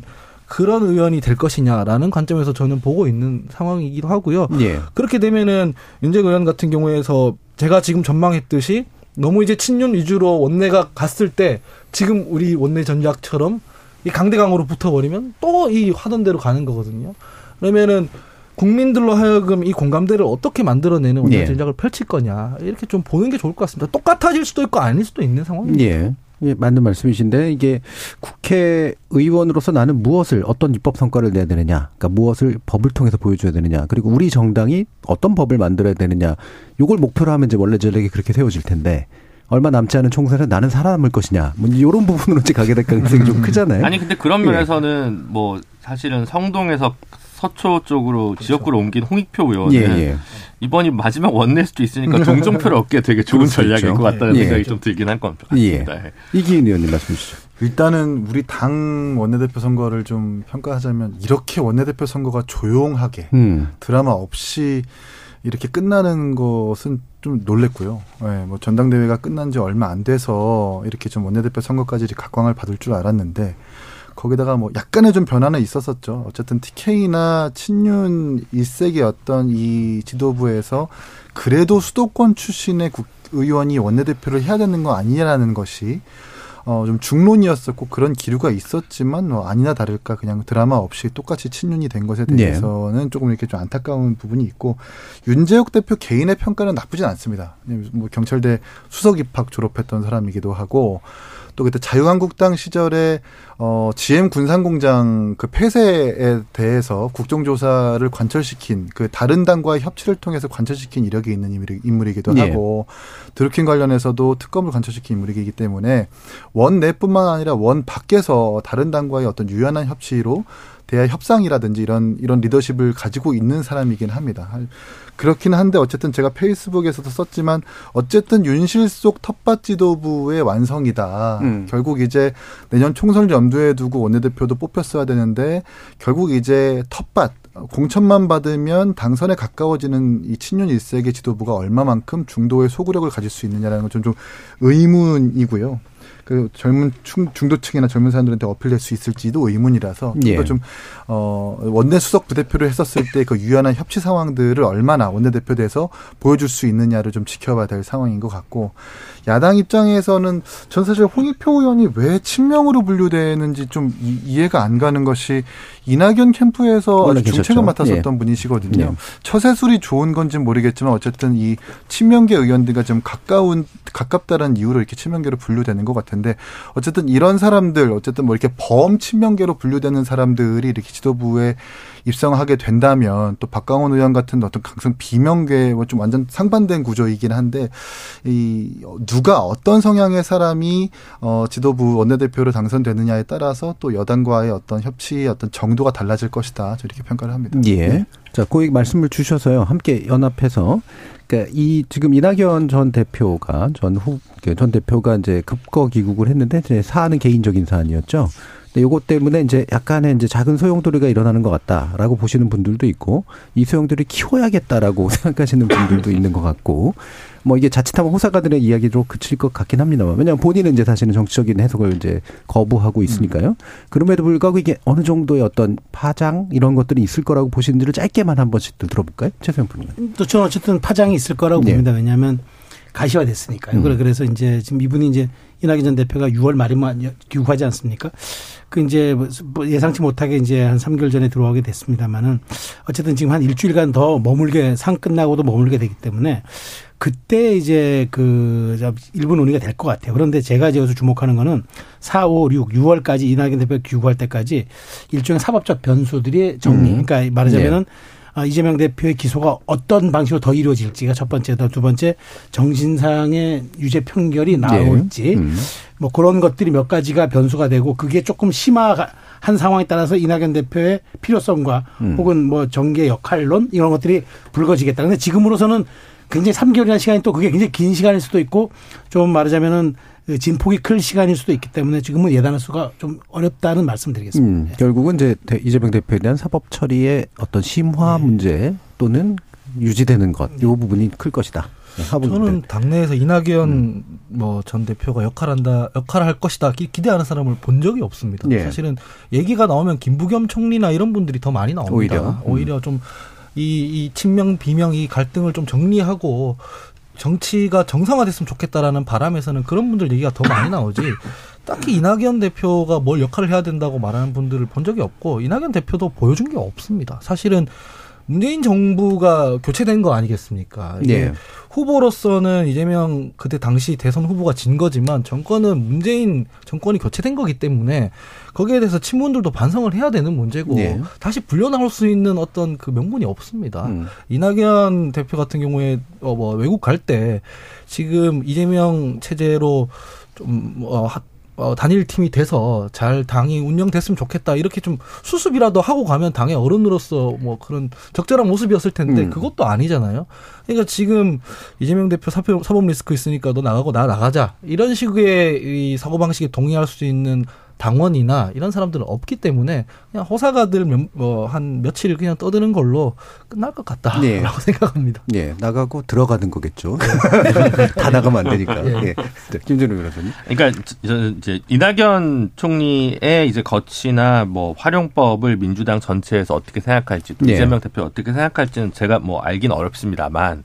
그런 의원이 될 것이냐라는 관점에서 저는 보고 있는 상황이기도 하고요. 예. 그렇게 되면은 윤재근 의원 같은 경우에서 제가 지금 전망했듯이 너무 이제 친윤 위주로 원내가 갔을 때 지금 우리 원내 전략처럼 이 강대강으로 붙어버리면 또 이 하던 대로 가는 거거든요. 그러면은 국민들로 하여금 이 공감대를 어떻게 만들어내는 원내 예. 전략을 펼칠 거냐 이렇게 좀 보는 게 좋을 것 같습니다. 똑같아질 수도 있고 아닐 수도 있는 상황입니다. 예. 예, 맞는 말씀이신데 이게 국회의원으로서 나는 무엇을 어떤 입법 성과를 내야 되느냐, 그러니까 무엇을 법을 통해서 보여줘야 되느냐, 그리고 우리 정당이 어떤 법을 만들어야 되느냐, 요걸 목표로 하면 이제 원래 전략이 그렇게 세워질 텐데 얼마 남지 않은 총선에 나는 살아남을 것이냐, 뭐 이런 부분으로 이제 가게 될 가능성이 좀 크잖아요. 아니 근데 그런 예. 면에서는 예. 뭐 사실은 성동에서 서초 쪽으로 그렇죠. 지역구로 옮긴 홍익표 의원은 예, 예. 이번이 마지막 원낼 수도 있으니까 종종표를 얻기에 되게 좋은 전략일 것 같다는 예. 생각이 좀 들긴 할것 같습니다. 예. 이기인 의원님 말씀 주시죠. 일단은 우리 당 원내대표 선거를 좀 평가하자면 이렇게 원내대표 선거가 조용하게 음. 드라마 없이 이렇게 끝나는 것은 좀 놀랬고요. 네, 뭐 전당대회가 끝난 지 얼마 안 돼서 이렇게 좀 원내대표 선거까지 각광을 받을 줄 알았는데 거기다가 뭐 약간의 좀 변화는 있었었죠. 어쨌든 TK나 친윤 일색의 어떤 이 지도부에서 그래도 수도권 출신의 국, 의원이 원내대표를 해야 되는 거 아니냐라는 것이 어, 좀 중론이었었고 그런 기류가 있었지만 뭐 아니나 다를까 그냥 드라마 없이 똑같이 친윤이 된 것에 네. 대해서는 네. 조금 이렇게 좀 안타까운 부분이 있고 윤재욱 대표 개인의 평가는 나쁘진 않습니다. 뭐 경찰대 수석 입학 졸업했던 사람이기도 하고 또 그때 자유한국당 시절에 어 GM 군산공장 그 폐쇄에 대해서 국정조사를 관철시킨 그 다른 당과의 협치를 통해서 관철시킨 이력이 있는 인물이 기도 예. 하고 드루킹 관련해서도 특검을 관철시킨 인물이기 때문에 원 내뿐만 아니라 원 밖에서 다른 당과의 어떤 유연한 협치로 대화 협상이라든지 이런 이런 리더십을 가지고 있는 사람이긴 합니다. 그렇긴 한데 어쨌든 제가 페이스북에서도 썼지만 어쨌든 윤실 속 텃밭 지도부의 완성이다. 음. 결국 이제 내년 총선을 염두에 두고 원내대표도 뽑혔어야 되는데 결국 이제 텃밭 공천만 받으면 당선에 가까워지는 이 친윤 일색의 지도부가 얼마만큼 중도의 소구력을 가질 수 있느냐라는 건 좀 좀 의문이고요. 그 젊은 중도층이나 젊은 사람들한테 어필될 수 있을지도 의문이라서 예. 좀 어, 원내 수석 부대표를 했었을 때 그 유연한 협치 상황들을 얼마나 원내 대표돼서 보여줄 수 있느냐를 좀 지켜봐야 될 상황인 것 같고 야당 입장에서는 전 사실 홍익표 의원이 왜 친명으로 분류되는지 좀 이 해가 안 가는 것이 이낙연 캠프에서 아주 중책을 맡았었던 예. 분이시거든요. 예. 처세술이 좋은 건지는 모르겠지만 어쨌든 이 친명계 의원들과 좀 가까운 가깝다는 이유로 이렇게 친명계로 분류되는 것 같 은데 어쨌든 이런 사람들 어쨌든 뭐 이렇게 범 친명계로 분류되는 사람들이 이렇게 지도부에 입성하게 된다면 또 박강원 의원 같은 어떤 강성 비명계와 뭐좀 완전 상반된 구조이긴 한데 이 누가 어떤 성향의 사람이 어 지도부 원내대표로 당선되느냐에 따라서 또 여당과의 어떤 협치의 어떤 정도가 달라질 것이다. 이렇게 평가를 합니다. 예. 네. 자, 고액 말씀을 주셔서요. 함께 연합해서 그러니까 이 지금 이낙연 전 대표가 전후전 그 대표가 이제 급거 귀국을 했는데 이제 사안은 개인적인 사안이었죠. 근데 요것 때문에 이제 약간의 이제 작은 소용돌이가 일어나는 것 같다라고 보시는 분들도 있고 이 소용돌이 키워야겠다라고 생각하시는 분들도 있는 것 같고 뭐 이게 자칫하면 호사가들의 이야기로 그칠 것 같긴 합니다만 왜냐하면 본인은 이제 사실은 정치적인 해석을 이제 거부하고 있으니까요. 음. 그럼에도 불구하고 이게 어느 정도의 어떤 파장 이런 것들이 있을 거라고 보시는지를 짧게만 한 번씩 들어볼까요? 최소영 부님. 또 저는 어쨌든 파장이 있을 거라고 네. 봅니다. 왜냐하면 가시화됐으니까요. 음. 그래서 이제 지금 이분이 이제 이낙연 전 대표가 6월 말이면 귀국하지 않습니까? 그 이제 뭐 예상치 못하게 이제 한 3개월 전에 들어오게 됐습니다만은 어쨌든 지금 한 일주일간 더 머물게 상 끝나고도 머물게 되기 때문에 그때 이제 그 일부 논의가 될 것 같아요. 그런데 제가 이제 여기서 주목하는 거는 4, 5, 6, 6월까지 이낙연 대표 귀국할 때까지 일종의 사법적 변수들이 정리. 음. 그러니까 말하자면은 네. 아, 이재명 대표의 기소가 어떤 방식으로 더 이루어질지가 첫 번째, 두 번째 정신상의 유죄 판결이 나올지 네. 음. 뭐 그런 것들이 몇 가지가 변수가 되고 그게 조금 심화한 상황에 따라서 이낙연 대표의 필요성과 음. 혹은 뭐 정계 역할론 이런 것들이 불거지겠다. 근데 지금으로서는 굉장히 3개월이라는 시간이 또 그게 굉장히 긴 시간일 수도 있고 좀 말하자면은 그 진폭이 클 시간일 수도 있기 때문에 지금은 예단할 수가 좀 어렵다는 말씀드리겠습니다. 음, 네. 결국은 이제 이재명 대표에 대한 사법 처리의 어떤 심화 네. 문제 또는 유지되는 것, 이 부분이 클 것이다. 네, 저는 당내에서 이낙연 음. 뭐전 대표가 역할한다, 역할을 할 것이다 기 대하는 사람을 본 적이 없습니다. 예. 사실은 얘기가 나오면 김부겸 총리나 이런 분들이 더 많이 나옵니다. 오히려, 오히려 좀 이, 이 친명 비명 이 갈등을 좀 정리하고 정치가 정상화됐으면 좋겠다라는 바람에서는 그런 분들 얘기가 더 많이 나오지. 딱히 이낙연 대표가 뭘 역할을 해야 된다고 말하는 분들을 본 적이 없고 이낙연 대표도 보여준 게 없습니다. 사실은 문재인 정부가 교체된 거 아니겠습니까? 네. 후보로서는 이재명 그때 당시 대선 후보가 진 거지만 정권은 문재인 정권이 교체된 거기 때문에 거기에 대해서 친문들도 반성을 해야 되는 문제고 네. 다시 불려 나올 수 있는 어떤 그 명분이 없습니다. 음. 이낙연 대표 같은 경우에 어뭐 외국 갈 때 지금 이재명 체제로 좀뭐 어, 단일 팀이 돼서 잘 당이 운영됐으면 좋겠다 이렇게 좀 수습이라도 하고 가면 당의 어른으로서 뭐 그런 적절한 모습이었을 텐데 음. 그것도 아니잖아요. 그러니까 지금 이재명 대표 사법 리스크 있으니까 너 나가고 나 나가자 이런 식의 이 사고 방식에 동의할 수 있는 당원이나 이런 사람들은 없기 때문에 그냥 호사가들 뭐한 며칠 그냥 떠드는 걸로 끝날 것 같다라고 네. 생각합니다. 네, 나가고 들어가는 거겠죠. 다 나가면 안 되니까. 네. 네. 네. 김준우 변호사님. 그러니까 이제 이낙연 총리의 이제 거치나 뭐 활용법을 민주당 전체에서 어떻게 생각할지 또 네. 이재명 대표 어떻게 생각할지는 제가 뭐 알긴 어렵습니다만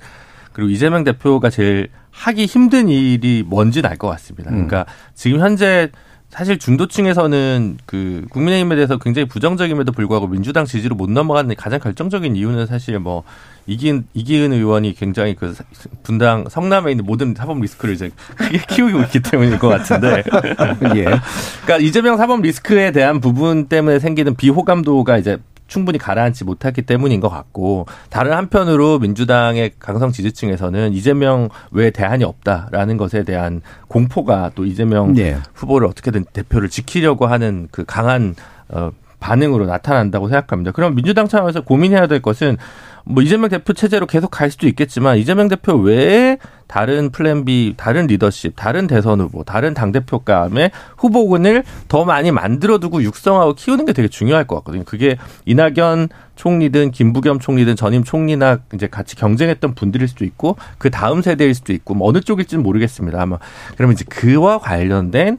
그리고 이재명 대표가 제일 하기 힘든 일이 뭔지는 알 것 같습니다. 그러니까 음. 지금 현재 사실 중도층에서는 그 국민의힘에 대해서 굉장히 부정적임에도 불구하고 민주당 지지로 못 넘어가는 가장 결정적인 이유는 사실 뭐 이기은 이기은 의원이 굉장히 그 분당 성남에 있는 모든 사법 리스크를 이제 크게 키우고 있기 때문일 것 같은데. 예. 그러니까 이재명 사법 리스크에 대한 부분 때문에 생기는 비호감도가 이제 충분히 가라앉지 못했기 때문인 것 같고 다른 한편으로 민주당의 강성 지지층에서는 이재명 외에 대안이 없다라는 것에 대한 공포가 또 이재명 네. 후보를 어떻게든 대표를 지키려고 하는 그 강한 어 반응으로 나타난다고 생각합니다. 그럼 민주당 차원에서 고민해야 될 것은 뭐 이재명 대표 체제로 계속 갈 수도 있겠지만 이재명 대표 외에 다른 플랜 B, 다른 리더십, 다른 대선 후보, 다른 당 대표 감의 후보군을 더 많이 만들어두고 육성하고 키우는 게 되게 중요할 것 같거든요. 그게 이낙연 총리든 김부겸 총리든 전임 총리나 이제 같이 경쟁했던 분들일 수도 있고 그 다음 세대일 수도 있고 뭐 어느 쪽일지는 모르겠습니다. 아마 그러면 이제 그와 관련된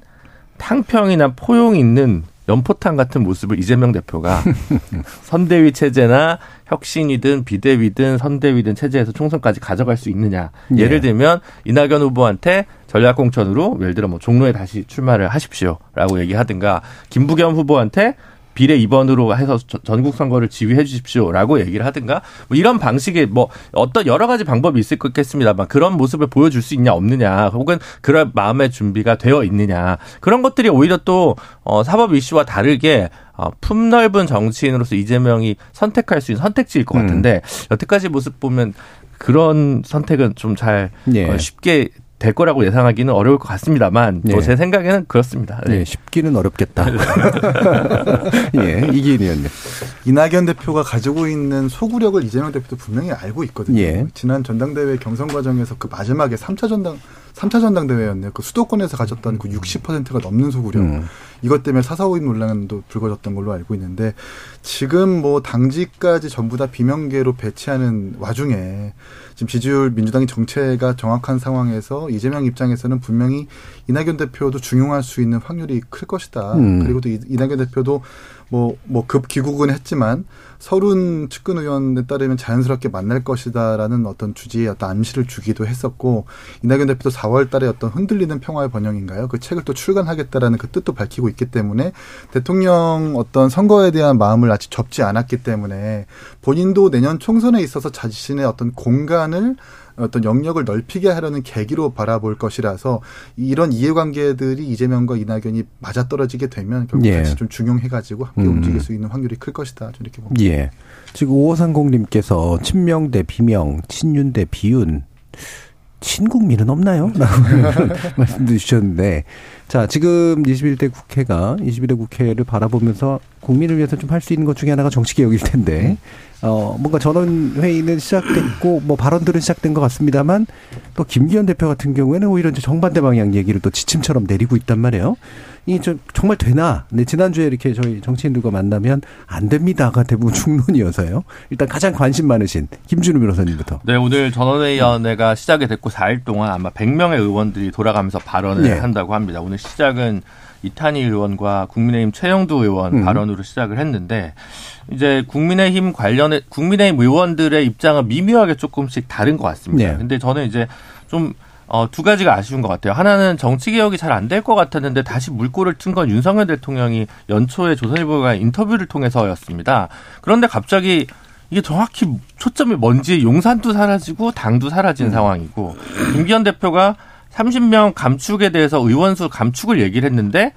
탕평이나 포용 있는 연포탕 같은 모습을 이재명 대표가 선대위 체제나 혁신이든 비대위든 선대위든 체제에서 총선까지 가져갈 수 있느냐. 예. 예를 들면 이낙연 후보한테 전략공천으로 예를 들어 뭐 종로에 다시 출마를 하십시오라고 얘기하든가 김부겸 후보한테 비례 2번으로 해서 전국 선거를 지휘해 주십시오라고 얘기를 하든가 뭐 이런 방식의 뭐 어떤 여러 가지 방법이 있을 것겠습니다만 그런 모습을 보여줄 수 있냐 없느냐 혹은 그럴 마음의 준비가 되어 있느냐 그런 것들이 오히려 또 어, 사법 이슈와 다르게 어, 품넓은 정치인으로서 이재명이 선택할 수 있는 선택지일 것 같은데 음. 여태까지 모습 보면 그런 선택은 좀잘 예. 어, 쉽게 될 거라고 예상하기는 어려울 것 같습니다만 네. 뭐제 생각에는 그렇습니다. 네. 네, 쉽기는 어렵겠다. 예, 이기인 의원님. 이낙연 대표가 가지고 있는 소구력을 이재명 대표도 분명히 알고 있거든요. 예. 지난 전당대회 경선 과정에서 그 마지막에 3차 전당 3차 전당대회였네요. 그 수도권에서 가졌던 그 60%가 넘는 소구력. 음. 이것 때문에 사사오입 논란도 불거졌던 걸로 알고 있는데 지금 뭐 당직까지 전부 다 비명계로 배치하는 와중에 지금 지지율 민주당이 정체가 정확한 상황에서 이재명 입장에서는 분명히 이낙연 대표도 중용할 수 있는 확률이 클 것이다. 음. 그리고 또 이낙연 대표도 뭐, 뭐, 급 귀국은 했지만 서른 측근 의원에 따르면 자연스럽게 만날 것이다라는 어떤 주지의 어떤 암시를 주기도 했었고 이낙연 대표도 4월 달에 어떤 흔들리는 평화의 번영인가요? 그 책을 또 출간하겠다라는 그 뜻도 밝히고 있기 때문에 대통령 어떤 선거에 대한 마음을 아직 접지 않았기 때문에 본인도 내년 총선에 있어서 자신의 어떤 공간을 어떤 영역을 넓히게 하려는 계기로 바라볼 것이라서 이런 이해관계들이 이재명과 이낙연이 맞아떨어지게 되면 결국 예. 다시 좀 중용해가지고 함께 음. 움직일 수 있는 확률이 클 것이다. 좀 이렇게 봅니다. 예. 지금 5530님께서 친명 대 비명, 친윤 대 비윤. 친국민은 없나요? 라고 말씀도 주셨는데. 자, 지금 21대 국회가 21대 국회를 바라보면서 국민을 위해서 좀 할 수 있는 것 중에 하나가 정치 개혁일 텐데. 어, 뭔가 전원 회의는 시작됐고 뭐 발언들은 시작된 것 같습니다만 또 김기현 대표 같은 경우에는 오히려 이제 정반대 방향 얘기를 또 지침처럼 내리고 있단 말이에요. 이게 좀 정말 되나? 네, 지난주에 이렇게 저희 정치인들과 만나면 안 됩니다가 대부분 중론이어서요. 일단 가장 관심 많으신 김준우 변호사님부터. 네, 오늘 전원회의위원회가 시작이 됐고 4일 동안 아마 100명의 의원들이 돌아가면서 발언을 네. 한다고 합니다. 오늘 시작은 이탄희 의원과 국민의힘 최영두 의원 음. 발언으로 시작을 했는데 이제 국민의힘 관련해 국민의힘 의원들의 입장은 미묘하게 조금씩 다른 것 같습니다. 네. 근데 저는 이제 좀 어, 두 가지가 아쉬운 것 같아요. 하나는 정치 개혁이 잘 안 될 것 같았는데 다시 물꼬를 튼 건 윤석열 대통령이 연초에 조선일보가 인터뷰를 통해서였습니다. 그런데 갑자기 이게 정확히 초점이 뭔지 용산도 사라지고 당도 사라진 음. 상황이고 김기현 대표가 30명 감축에 대해서 의원수 감축을 얘기를 했는데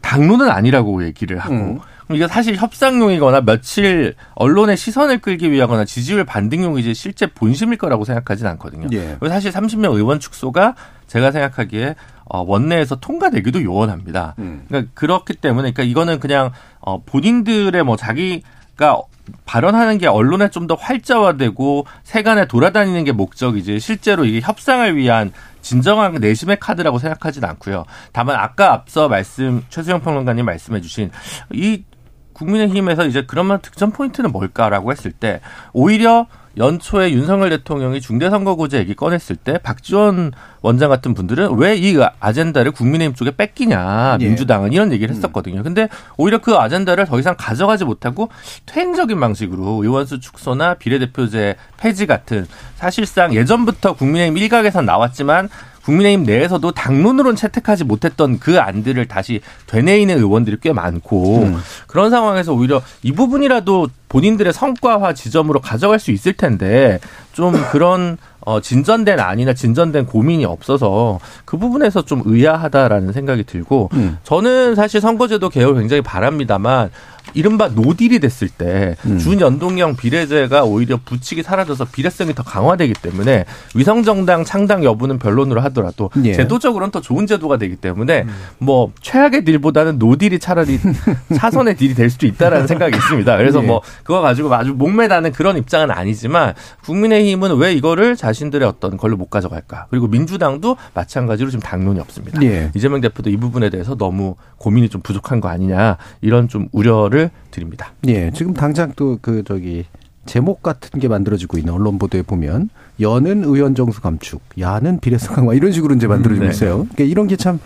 당론은 아니라고 얘기를 하고 음. 이게 사실 협상용이거나 며칠 언론의 시선을 끌기 위하거나 지지율 반등용이지 실제 본심일 거라고 생각하지는 않거든요. 예. 사실 30명 의원 축소가 제가 생각하기에 어, 원내에서 통과되기도 요원합니다. 음. 그러니까 그렇기 때문에 그러니까 이거는 그냥 어, 본인들의 뭐 자기 가 발언하는 게 언론에 좀 더 활자화되고 세간에 돌아다니는 게 목적이지 실제로 이게 협상을 위한 진정한 내심의 카드라고 생각하지는 않고요. 다만 아까 앞서 말씀 최수영 평론가님 말씀해 주신 이 국민의힘에서 이제 그러면 득점 포인트는 뭘까라고 했을 때 오히려 연초에 윤석열 대통령이 중대선거구제 얘기 꺼냈을 때 박지원 원장 같은 분들은 왜 이 아젠다를 국민의힘 쪽에 뺏기냐 예. 민주당은 이런 얘기를 음. 했었거든요. 근데 오히려 그 아젠다를 더 이상 가져가지 못하고 퇴행적인 방식으로 의원수 축소나 비례대표제 폐지 같은 사실상 예전부터 국민의힘 일각에서 나왔지만 국민의힘 내에서도 당론으로는 채택하지 못했던 그 안들을 다시 되뇌이는 의원들이 꽤 많고 음. 그런 상황에서 오히려 이 부분이라도 본인들의 성과화 지점으로 가져갈 수 있을 텐데 좀 그런 어, 진전된 안이나 진전된 고민이 없어서 그 부분에서 좀 의아하다라는 생각이 들고 음. 저는 사실 선거제도 개혁을 굉장히 바랍니다만 이른바 no deal이 됐을 때 음. 준연동형 비례제가 오히려 부칙이 사라져서 비례성이 더 강화되기 때문에 위성정당 창당 여부는 별론으로 하더라도 예. 제도적으로는 더 좋은 제도가 되기 때문에 음. 뭐 최악의 deal보다는 no deal이 차라리 차선의 deal이 될 수도 있다라는 생각이 있습니다. 그래서 예. 뭐 그거 가지고 아주 목매다는 그런 입장은 아니지만 국민의힘은 왜 이거를 자신들의 어떤 걸로 못 가져갈까? 그리고 민주당도 마찬가지로 지금 당론이 없습니다. 예. 이재명 대표도 이 부분에 대해서 너무 고민이 좀 부족한 거 아니냐 이런 좀 우려를 드립니다. 예, 지금 당장 또 그 저기 제목 같은 게 만들어지고 있는 언론 보도에 보면 여는 의원 정수 감축, 야는 비례성 강화 이런 식으로 이제 만들어지고 음, 네. 있어요. 그러니까 이런 게참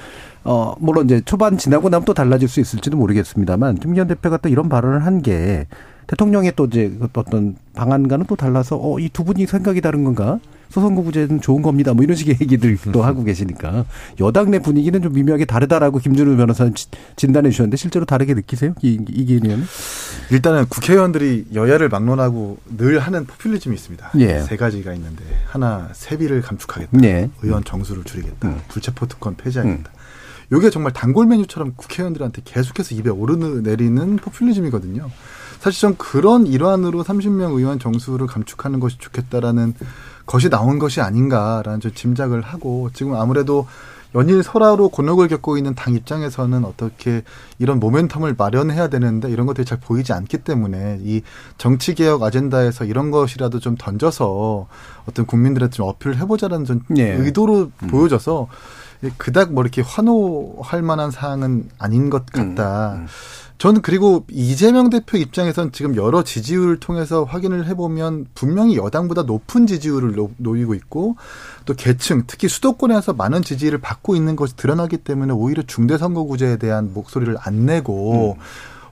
어, 물론 이제 초반 지나고 나면 또 달라질 수 있을지도 모르겠습니다만 김기현 대표가 또 이런 발언을 한 게 대통령의 또 이제 어떤 방안과는 또 달라서 어, 이 두 분이 생각이 다른 건가? 소선거구제는 좋은 겁니다. 뭐 이런 식의 얘기들도 하고 계시니까 여당 내 분위기는 좀 미묘하게 다르다라고 김준우 변호사는 진단해 주셨는데 실제로 다르게 느끼세요? 이, 이기는 일단은 국회의원들이 여야를 막론하고 늘 하는 포퓰리즘이 있습니다. 예. 세 가지가 있는데 하나 세비를 감축하겠다. 예. 의원 정수를 줄이겠다. 음. 불체포 특권 폐지하겠다. 음. 이게 정말 단골 메뉴처럼 국회의원들한테 계속해서 입에 오르내리는 포퓰리즘이거든요. 사실 전 그런 일환으로 30명 의원 정수를 감축하는 것이 좋겠다라는 것이 나온 것이 아닌가라는 좀 짐작을 하고 지금 아무래도 연일 설화로 곤혹을 겪고 있는 당 입장에서는 어떻게 이런 모멘텀을 마련해야 되는데 이런 것들이 잘 보이지 않기 때문에 이 정치 개혁 아젠다에서 이런 것이라도 좀 던져서 어떤 국민들한테 좀 어필을 해보자라는 좀 네. 의도로 음. 보여져서 그닥 뭐 이렇게 환호할 만한 사항은 아닌 것 같다. 음. 음. 저는 그리고 이재명 대표 입장에선 지금 여러 지지율을 통해서 확인을 해보면 분명히 여당보다 높은 지지율을 놓 이고 있고 또 계층 특히 수도권에서 많은 지지를 받고 있는 것이 드러나기 때문에 오히려 중대선거구제에 대한 목소리를 안 내고 음.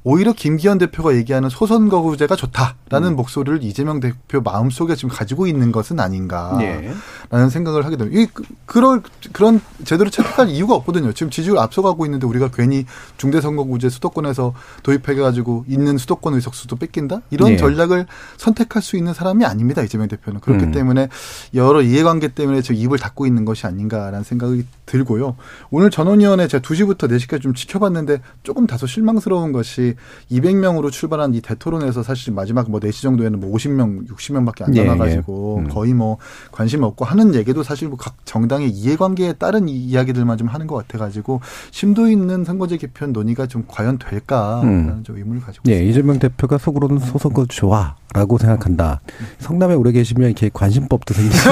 오히려 김기현 대표가 얘기하는 소선 거구제가 좋다라는 음. 목소리를 이재명 대표 마음속에 지금 가지고 있는 것은 아닌가라는 예. 생각을 하게 됩니다. 이 그, 그럴 그런 제대로 채택할 이유가 없거든요. 지금 지지율 앞서가고 있는데 우리가 괜히 중대 선거구제 수도권에서 도입해 가지고 있는 수도권 의석수도 뺏긴다 이런 예. 전략을 선택할 수 있는 사람이 아닙니다. 이재명 대표는 그렇기 음. 때문에 여러 이해관계 때문에 지금 입을 닫고 있는 것이 아닌가라는 생각이 들고요. 오늘 전원위원회 제가 2시부터 4시까지 좀 지켜봤는데 조금 다소 실망스러운 것이 200명으로 출발한 이 대토론에서 사실 마지막 뭐 4시 정도에는 뭐 50명, 60명밖에 안 남아가지고 예, 예. 음. 거의 뭐 관심 없고 하는 얘기도 사실 뭐 각 정당의 이해관계에 따른 이야기들만 좀 하는 것 같아가지고 심도 있는 선거제 개편 논의가 좀 과연 될까라는 음. 좀 의문을 가지고 예, 있습니다. 이재명 대표가 속으로는 소선거 좋아라고 생각한다. 성남에 오래 계시면 이렇게 관심법도 생기죠.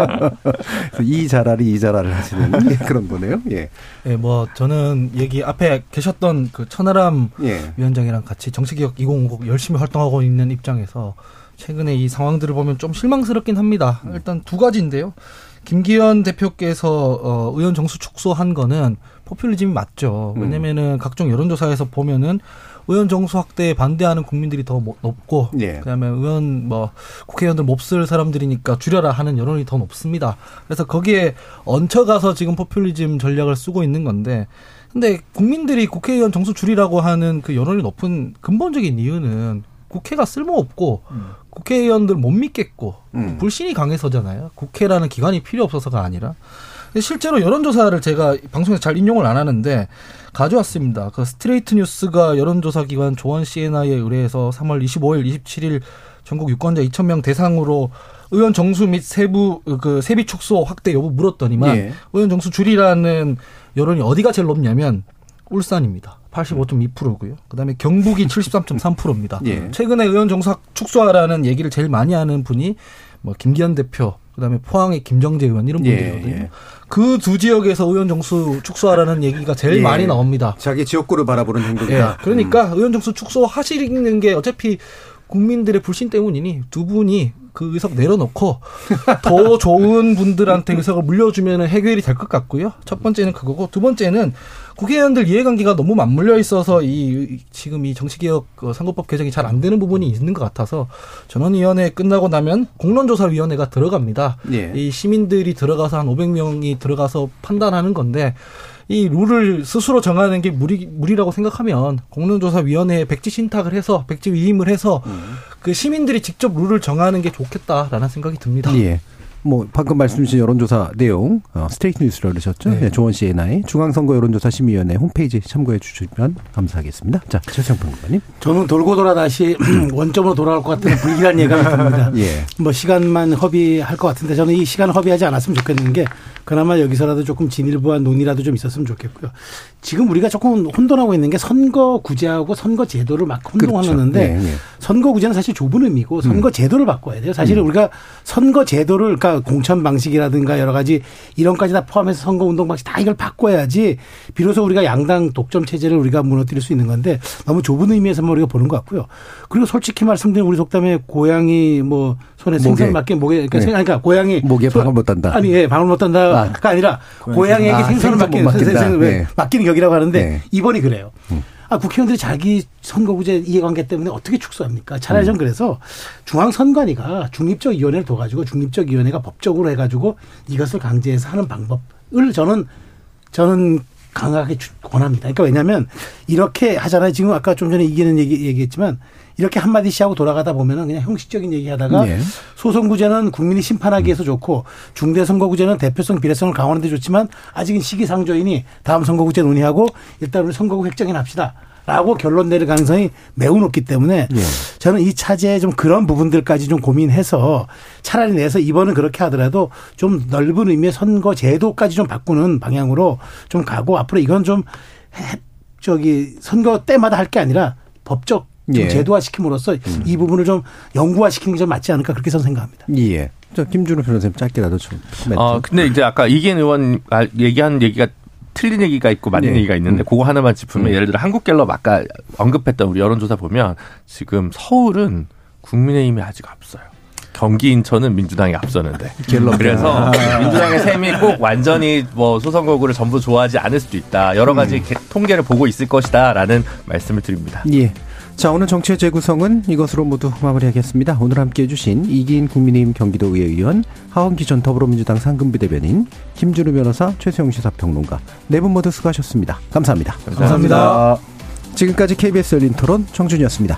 이 자라리 이 자라를 하시는 그런 거네요. 예. 예, 뭐 저는 얘기 앞에 계셨던 그 천하람 예. 위원장이랑 같이 정치개혁 2050 열심히 활동하고 있는 입장에서 최근에 이 상황들을 보면 좀 실망스럽긴 합니다. 음. 일단 두 가지인데요. 김기현 대표께서 어, 의원 정수 축소한 거는 포퓰리즘이 맞죠. 음. 왜냐면은 음. 각종 여론조사에서 보면은 의원 정수 확대에 반대하는 국민들이 더 높고 예. 그다음에 의원 뭐 국회의원들 몹쓸 사람들이니까 줄여라 하는 여론이 더 높습니다. 그래서 거기에 얹혀가서 지금 포퓰리즘 전략을 쓰고 있는 건데 근데 국민들이 국회의원 정수 줄이라고 하는 그 여론이 높은 근본적인 이유는 국회가 쓸모없고 음. 국회의원들 못 믿겠고 음. 불신이 강해서잖아요. 국회라는 기관이 필요 없어서가 아니라 실제로 여론조사를 제가 방송에서 잘 인용을 안 하는데 가져왔습니다. 그 스트레이트 뉴스가 여론조사 기관 조원 CNI에 의뢰해서 3월 25일, 27일 전국 유권자 2,000명 대상으로 의원 정수 및 세부 그 세비 축소 확대 여부 물었더니만 예. 의원 정수 줄이라는 여론이 어디가 제일 높냐면 울산입니다. 85.2%고요. 그다음에 경북이 73.3%입니다. 예. 최근에 의원 정수 축소하라는 얘기를 제일 많이 하는 분이 뭐 김기현 대표, 그다음에 포항의 김정재 의원 이런 예, 분들이거든요. 예, 예. 그두 지역에서 의원 정수 축소하라는 얘기가 제일 예. 많이 나옵니다. 자기 지역구를 바라보는 행동이다. 예. 그러니까 음. 의원 정수 축소하시는 게 어차피 국민들의 불신 때문이니 두 분이 그 의석 내려놓고 더 좋은 분들한테 의석을 물려주면 해결이 될 것 같고요. 첫 번째는 그거고 두 번째는 국회의원들 이해관계가 너무 맞물려 있어서 이 지금 이 정치개혁 어, 선거법 개정이 잘 안 되는 부분이 있는 것 같아서 전원위원회 끝나고 나면 공론조사위원회가 들어갑니다. 예. 이 시민들이 들어가서 한 500명이 들어가서 판단하는 건데 이 룰을 스스로 정하는 게 무리, 무리라고 생각하면 공론조사위원회에 백지 신탁을 해서 백지 위임을 해서 음. 그 시민들이 직접 룰을 정하는 게 좋겠다라는 생각이 듭니다. 예. 뭐 방금 말씀 주신 여론조사 내용 어, 스트레이트 뉴스를 그러셨죠? 네. 네, 조원씨앤아이 중앙선거 여론조사 심의위원회 홈페이지 참고해 주시면 감사하겠습니다. 자 최성평 의원님. 저는 돌고 돌아 다시 원점으로 돌아올 것 같은 불길한 예감이 듭니다. 예. 뭐 시간만 허비할 것 같은데 저는 이 시간 허비하지 않았으면 좋겠는 게 그나마 여기서라도 조금 진일보한 논의라도 좀 있었으면 좋겠고요. 지금 우리가 조금 혼돈하고 있는 게 선거 구제하고 선거 제도를 막 혼동하는데 그렇죠. 네, 네. 선거 구제는 사실 좁은 의미고 선거 제도를 바꿔야 돼요. 사실은 음. 우리가 선거 제도를 그러니까 공천 방식이라든가 여러 가지 이런까지 다 포함해서 선거운동 방식 다 이걸 바꿔야지 비로소 우리가 양당 독점 체제를 우리가 무너뜨릴 수 있는 건데 너무 좁은 의미에서만 우리가 보는 것 같고요. 그리고 솔직히 말씀드리면 우리 속담에 고양이 뭐 손에 생선 맞게 목에 그러니까, 네. 그러니까 고양이 목에 방울 못 단다. 아니 예 방울 못 단다. 가 아 니라 고양이에게 아, 생선을 맡기는 맡긴다. 네. 맡기는 격이라고 하는데 네. 이번이 그래요. 음. 아, 국회의원들이 자기 선거구제 이해관계 때문에 어떻게 축소합니까? 차라리 전 음. 그래서 중앙선관위가 중립적 위원회를 둬가지고 중립적 위원회가 법적으로 해가지고 이것을 강제해서 하는 방법을 저는 저는 강하게 권합니다. 그러니까 왜냐하면 이렇게 하잖아요. 지금 아까 좀 전에 이기는 얘기 얘기했지만 이렇게 한마디씩 하고 돌아가다 보면은 그냥 형식적인 얘기 하다가 네. 소선구제는 국민이 심판하기 위해서 좋고 중대선거구제는 대표성 비례성을 강화하는 데 좋지만 아직은 시기상조이니 다음 선거구제 논의하고 일단 우리 선거구 획정해 납시다. 라고 결론 내릴 가능성이 매우 높기 때문에 예. 저는 이 차제에 좀 그런 부분들까지 좀 고민해서 차라리 내서 이번은 그렇게 하더라도 좀 넓은 의미의 선거 제도까지 좀 바꾸는 방향으로 좀 가고 앞으로 이건 좀 저기 선거 때마다 할 게 아니라 법적 예. 제도화 시킴으로써 음. 이 부분을 좀 영구화 시키는 게 좀 맞지 않을까 그렇게 저는 생각합니다. 예. 저 김준호 변호사님 짧게라도 좀. 어, 근데 이제 아까 이기현 의원 얘기한 얘기가 틀린 얘기가 있고 맞는 네. 얘기가 있는데 음. 그거 하나만 짚으면 음. 예를 들어 한국갤럽 아까 언급했던 우리 여론조사 보면 지금 서울은 국민의힘이 아직 앞서요. 경기 인천은 민주당이 앞서는데. 그래서 아. 민주당의 셈이 꼭 완전히 뭐 소선거구를 전부 좋아하지 않을 수도 있다. 여러 가지 음. 통계를 보고 있을 것이다라는 말씀을 드립니다. 예. 자, 오늘 정치의 재구성은 이것으로 모두 마무리하겠습니다. 오늘 함께 해주신 이기인 국민의힘 경기도의회 의원, 하원기 전 더불어민주당 상근부대변인, 김준우 변호사, 최세용 시사평론가 네 분 모두 수고하셨습니다. 감사합니다. 감사합니다. 감사합니다. 지금까지 KBS 열린 토론 정준이었습니다.